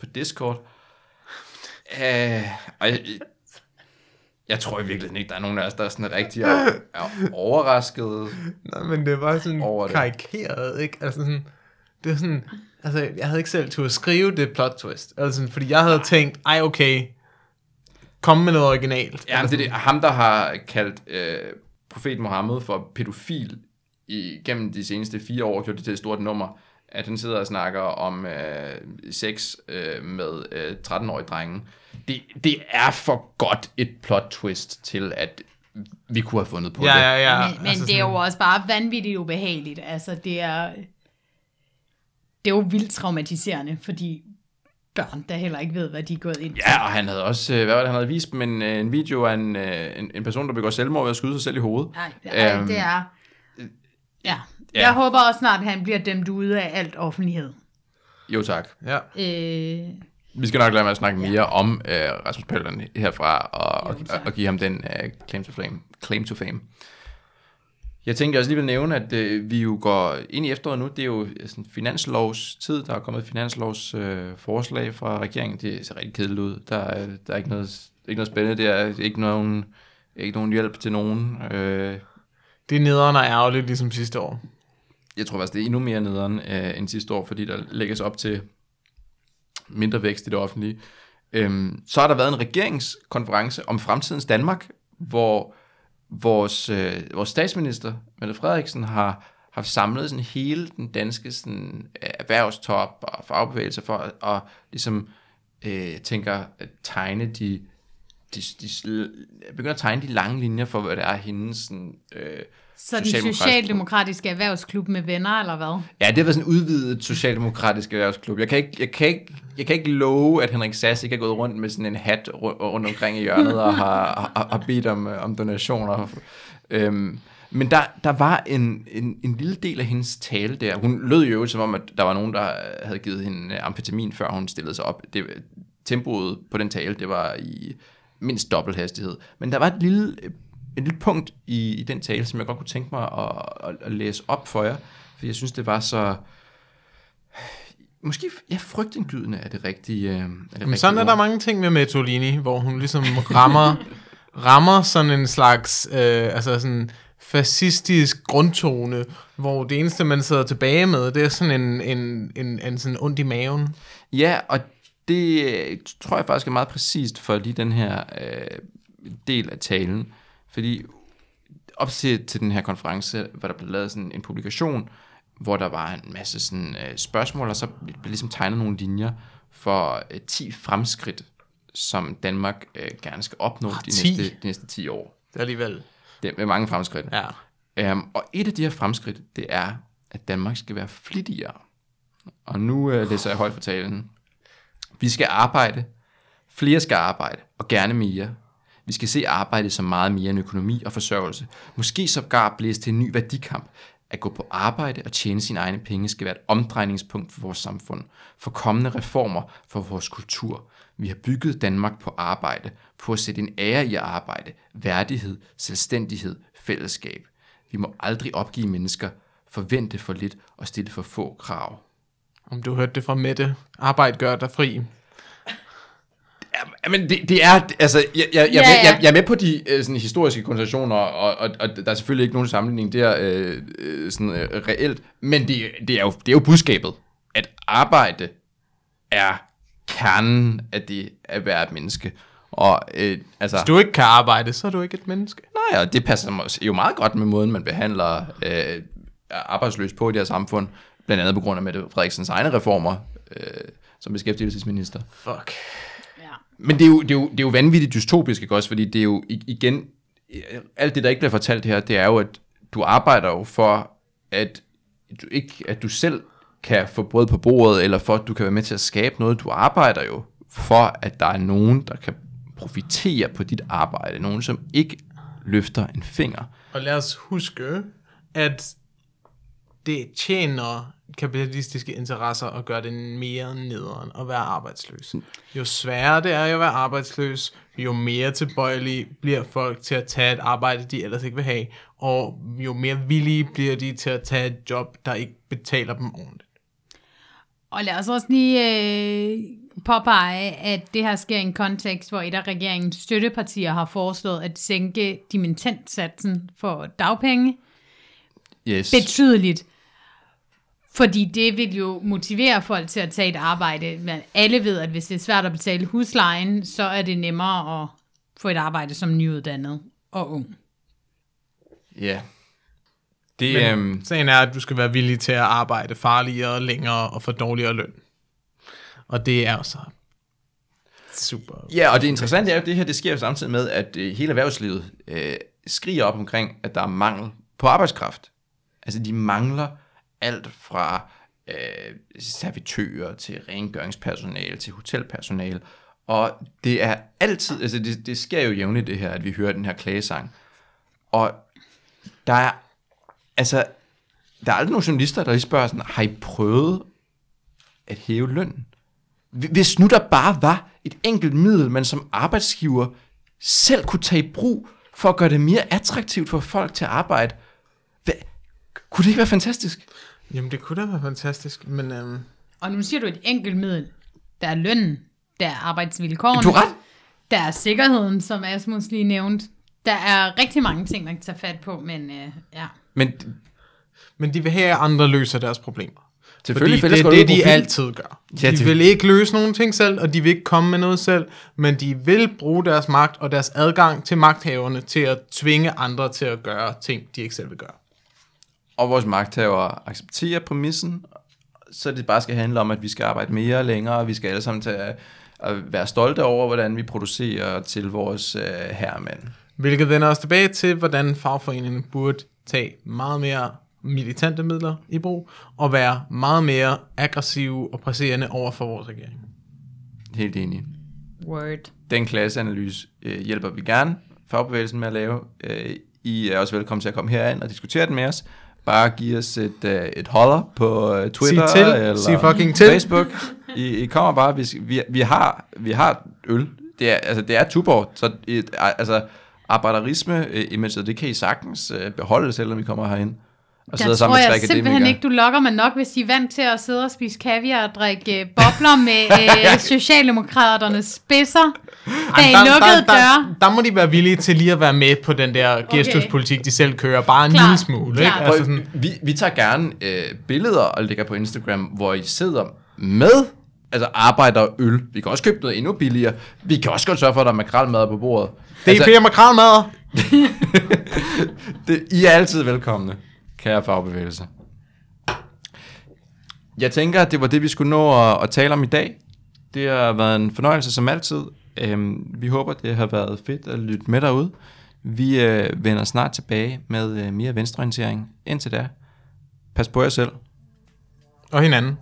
på Discord. Øh, og jeg, jeg tror i virkeligheden ikke, der er nogen af os, der er sådan rigtig er, er overrasket. Nej, men det var sådan Over det. karikeret, ikke? Altså sådan, det er sådan, altså jeg havde ikke selv at skrive det plot twist. Altså sådan, fordi jeg havde tænkt, ej okay, kom med noget originalt. Ja, men det er det, ham, der har kaldt øh, profet Mohammed for pædofil igennem de seneste fire år, gjort det til et stort nummer, at han sidder og snakker om øh, sex øh, med øh, 13-årige drenge. Det, det er for godt et plot twist til, at vi kunne have fundet på Ja, det. ja, ja. men men altså det er jo også bare vanvittigt ubehageligt. Altså, det er, det er jo vildt traumatiserende, fordi børn, der heller ikke ved, hvad de er gået ind til. Ja, og han havde også, øh, hvad var det, han havde vist dem en, øh, en video af en, øh, en, en person, der begår selvmord ved at skyde sig selv i hovedet. Nej, ej, Øhm, det er... Ja. ja. Jeg håber også snart, at han bliver dømt ude af alt offentlighed. Jo tak. Ja. Øh, Vi skal nok lade med at snakke mere om øh, Rasmus Paludan herfra, og, Jo, og, og give ham den øh, claim, to fame, claim to fame. Jeg tænkte også lige vil nævne, at øh, vi jo går ind i efteråret nu. Det er jo sådan finanslovstid. Der er kommet et finanslovsforslag øh, forslag fra regeringen. Det ser rigtig kedeligt ud. Der er, der er ikke, noget, ikke noget spændende. Det er ikke nogen, ikke nogen hjælp til nogen. Øh, Det er nederen og ærgerligt, ligesom sidste år. jeg tror faktisk, det er endnu mere nederen øh, end sidste år, fordi der lægges op til mindre vækst i det offentlige. Øhm, så har der været en regeringskonference om fremtidens Danmark, hvor vores, øh, vores statsminister, Mette Frederiksen, har har samlet sådan hele den danske sådan, øh, erhvervstop og fagbevægelse for at og ligesom øh, tænker at tegne de, de, de, de begynder at tegne de lange linjer for, hvad det er, hendes sådan, øh, så den socialdemokratisk- socialdemokratiske erhvervsklub med venner, eller hvad? Ja, det været sådan en udvidet socialdemokratisk erhvervsklub. Jeg kan ikke, jeg kan ikke, jeg kan ikke love, at Henrik Sass ikke har gået rundt med sådan en hat ru- rundt omkring i hjørnet og har, har, har bedt om, øh, om donationer. Øhm, men der, der var en, en, en lille del af hendes tale der. Hun lød jo som om, at der var nogen, der havde givet hende øh, amfetamin, før hun stillede sig op. Det, tempoet på den tale, det var i mindst dobbelt hastighed. Men der var et lille, et lille punkt i, i den tale, som jeg godt kunne tænke mig at, at, at læse op for jer. For jeg synes, det var så... Måske ja, frygtindgydende er det rigtige. Øh, er det Men rigtige sådan er ord. der mange ting med Metolini, hvor hun ligesom rammer, rammer sådan en slags, øh, altså sådan fascistisk grundtone, hvor det eneste, man sidder tilbage med, det er sådan en, en, en, en sådan ondt i maven. Ja, og det øh, tror jeg faktisk er meget præcist for lige den her øh, del af talen. Fordi op til, til den her konference, var der blevet lavet sådan en publikation, hvor der var en masse sådan, øh, spørgsmål, og så blev ligesom tegnet nogle linjer for øh, 10 fremskridt, som Danmark øh, gerne skal opnå de 10? næste, de næste 10 år. Det er alligevel, Det er mange fremskridt. ja. Um, og et af de her fremskridt, det er, at Danmark skal være flittigere. Og nu uh, læser jeg højt for talen. Vi skal arbejde. Flere skal arbejde, og gerne mere. Vi skal se arbejde som meget mere end økonomi og forsørgelse. Måske sågar blæse til en ny værdikamp. At gå på arbejde og tjene sine egne penge skal være et omdrejningspunkt for vores samfund. For kommende reformer for vores kultur. Vi har bygget Danmark på arbejde, på at sætte en ære i arbejde, værdighed, selvstændighed, fællesskab. Vi må aldrig opgive mennesker, forvente for lidt og stille for få krav. Om du hørte det fra Mette, arbejde gør dig fri. Ja, men det, det er, altså, jeg, jeg, jeg, Ja, ja. jeg, jeg er med på de øh, sådan, historiske konstellationer, og, og, og der er selvfølgelig ikke nogen sammenligning der øh, øh, sådan, øh, reelt, men det, det, er jo, det er jo budskabet, at arbejde er kernen af det at være et menneske. Og øh, altså, Hvis du ikke kan arbejde, så er du ikke et menneske. nej, og det passer jo meget godt med måden, man behandler øh, arbejdsløs på i det her samfund, blandt andet på grund af Mette Frederiksens egne reformer øh, som beskæftigelsesminister. Fuck. Men det er, jo, det, er jo, det er jo vanvittigt dystopisk, ikke også? Fordi det er jo igen, alt det, der ikke bliver fortalt her, det er jo, at du arbejder jo for, at du ikke, at du selv kan få brød på bordet, eller for, at du kan være med til at skabe noget. Du arbejder jo for, at der er nogen, der kan profitere på dit arbejde. Nogen, som ikke løfter en finger. Og lad os huske, at det tjener kapitalistiske interesser at gøre det mere nederen at være arbejdsløs. Jo sværere det er at være arbejdsløs, jo mere tilbøjelige bliver folk til at tage et arbejde, de ellers ikke vil have, og jo mere villige bliver de til at tage et job, der ikke betaler dem ordentligt. Og lad os også lige øh, påpege, at det her sker i en kontekst, hvor et af regeringens støttepartier har foreslået at sænke dimittentsatsen for dagpenge Yes. betydeligt. Fordi det vil jo motivere folk til at tage et arbejde. Men alle ved, at hvis det er svært at betale huslejen, så er det nemmere at få et arbejde som nyuddannet og ung. Ja. Det, Men øhm, sagen er, at du skal være villig til at arbejde farligere, længere og for dårligere løn. Og det er jo så super. Ja, og det interessante er jo, at det her det sker jo samtidig med, at øh, hele erhvervslivet øh, skriger op omkring, at der er mangel på arbejdskraft. Altså, de mangler alt fra øh, servitører til rengøringspersonale til hotelpersonale. Og det er altid, altså det, det sker jo jævnligt det her, at vi hører den her klagesang. Og der er, altså, der er aldrig nogen journalister, der lige spørger sådan, har I prøvet at hæve lønnen? Hvis nu der bare var et enkelt middel, man som arbejdsgiver selv kunne tage i brug for at gøre det mere attraktivt for folk til at arbejde, hvad, kunne det ikke være fantastisk? Jamen, det kunne da være fantastisk, men øhm, Og nu siger du et enkelt middel. Der er lønnen, der er arbejdsvilkårene, Du ret. der er sikkerheden, som Asmus lige nævnte. Der er rigtig mange ting, man kan tage fat på, men øh, ja. Men men de vil have, at andre løser deres problemer. selvfølgelig, Fordi det er det, de altid gør. Ja, De vil ikke løse nogen ting selv, og de vil ikke komme med noget selv, men de vil bruge deres magt og deres adgang til magthaverne til at tvinge andre til at gøre ting, de ikke selv vil gøre. Og vores magthavere accepterer præmissen, så det bare skal handle om, at vi skal arbejde mere og længere, og vi skal alle sammen til at, at være stolte over, hvordan vi producerer til vores øh, herremænd. Hvilket vender os tilbage til, hvordan fagforeningen burde tage meget mere militante midler i brug, og være meget mere aggressive og presserende over for vores regering. Helt enig. Word. Den klasseanalyse øh, hjælper vi gerne fagbevægelsen med at lave. Øh, I er også velkommen til at komme herind og diskutere den med os. Bare giv os et, øh, et holder på øh, Twitter Sig til. eller Sig fucking til. Facebook. I, I kommer bare, vi, vi, vi, har, vi har øl. Det er, altså, det er Tuborg, så et, altså, arbejderisme, øh, det kan I sagtens øh, beholde, selvom vi kommer herind. Og Der sidder tror sammen med tre jeg simpelthen akademikere. ikke, du lokker mig nok, hvis de er vant til at sidde og spise kaviar og drikke øh, bobler med øh, Socialdemokraternes spidser bag Ej, der, lukkede der, der, døre. der, må de være villige til lige at være med på den der gestuspolitik, de selv kører. Bare en Klart. lille smule. Ikke? Altså sådan, vi, vi tager gerne øh, billeder og lægger på Instagram, hvor I sidder med altså arbejder og øl. Vi kan også købe noget endnu billigere. Vi kan også godt sørge for, at der er makrelmad på bordet. DP altså, og makralmadder. det, I er altid velkomne, kære fagbevægelse. Jeg tænker, at det var det, vi skulle nå at, at tale om i dag. Det har været en fornøjelse som altid. Øhm, vi håber, det har været fedt at lytte med derude. Vi øh, vender snart tilbage med øh, mere venstreorientering. Indtil da, pas på jer selv Og hinanden.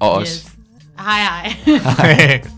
og os. Yes. Hej hej. Åh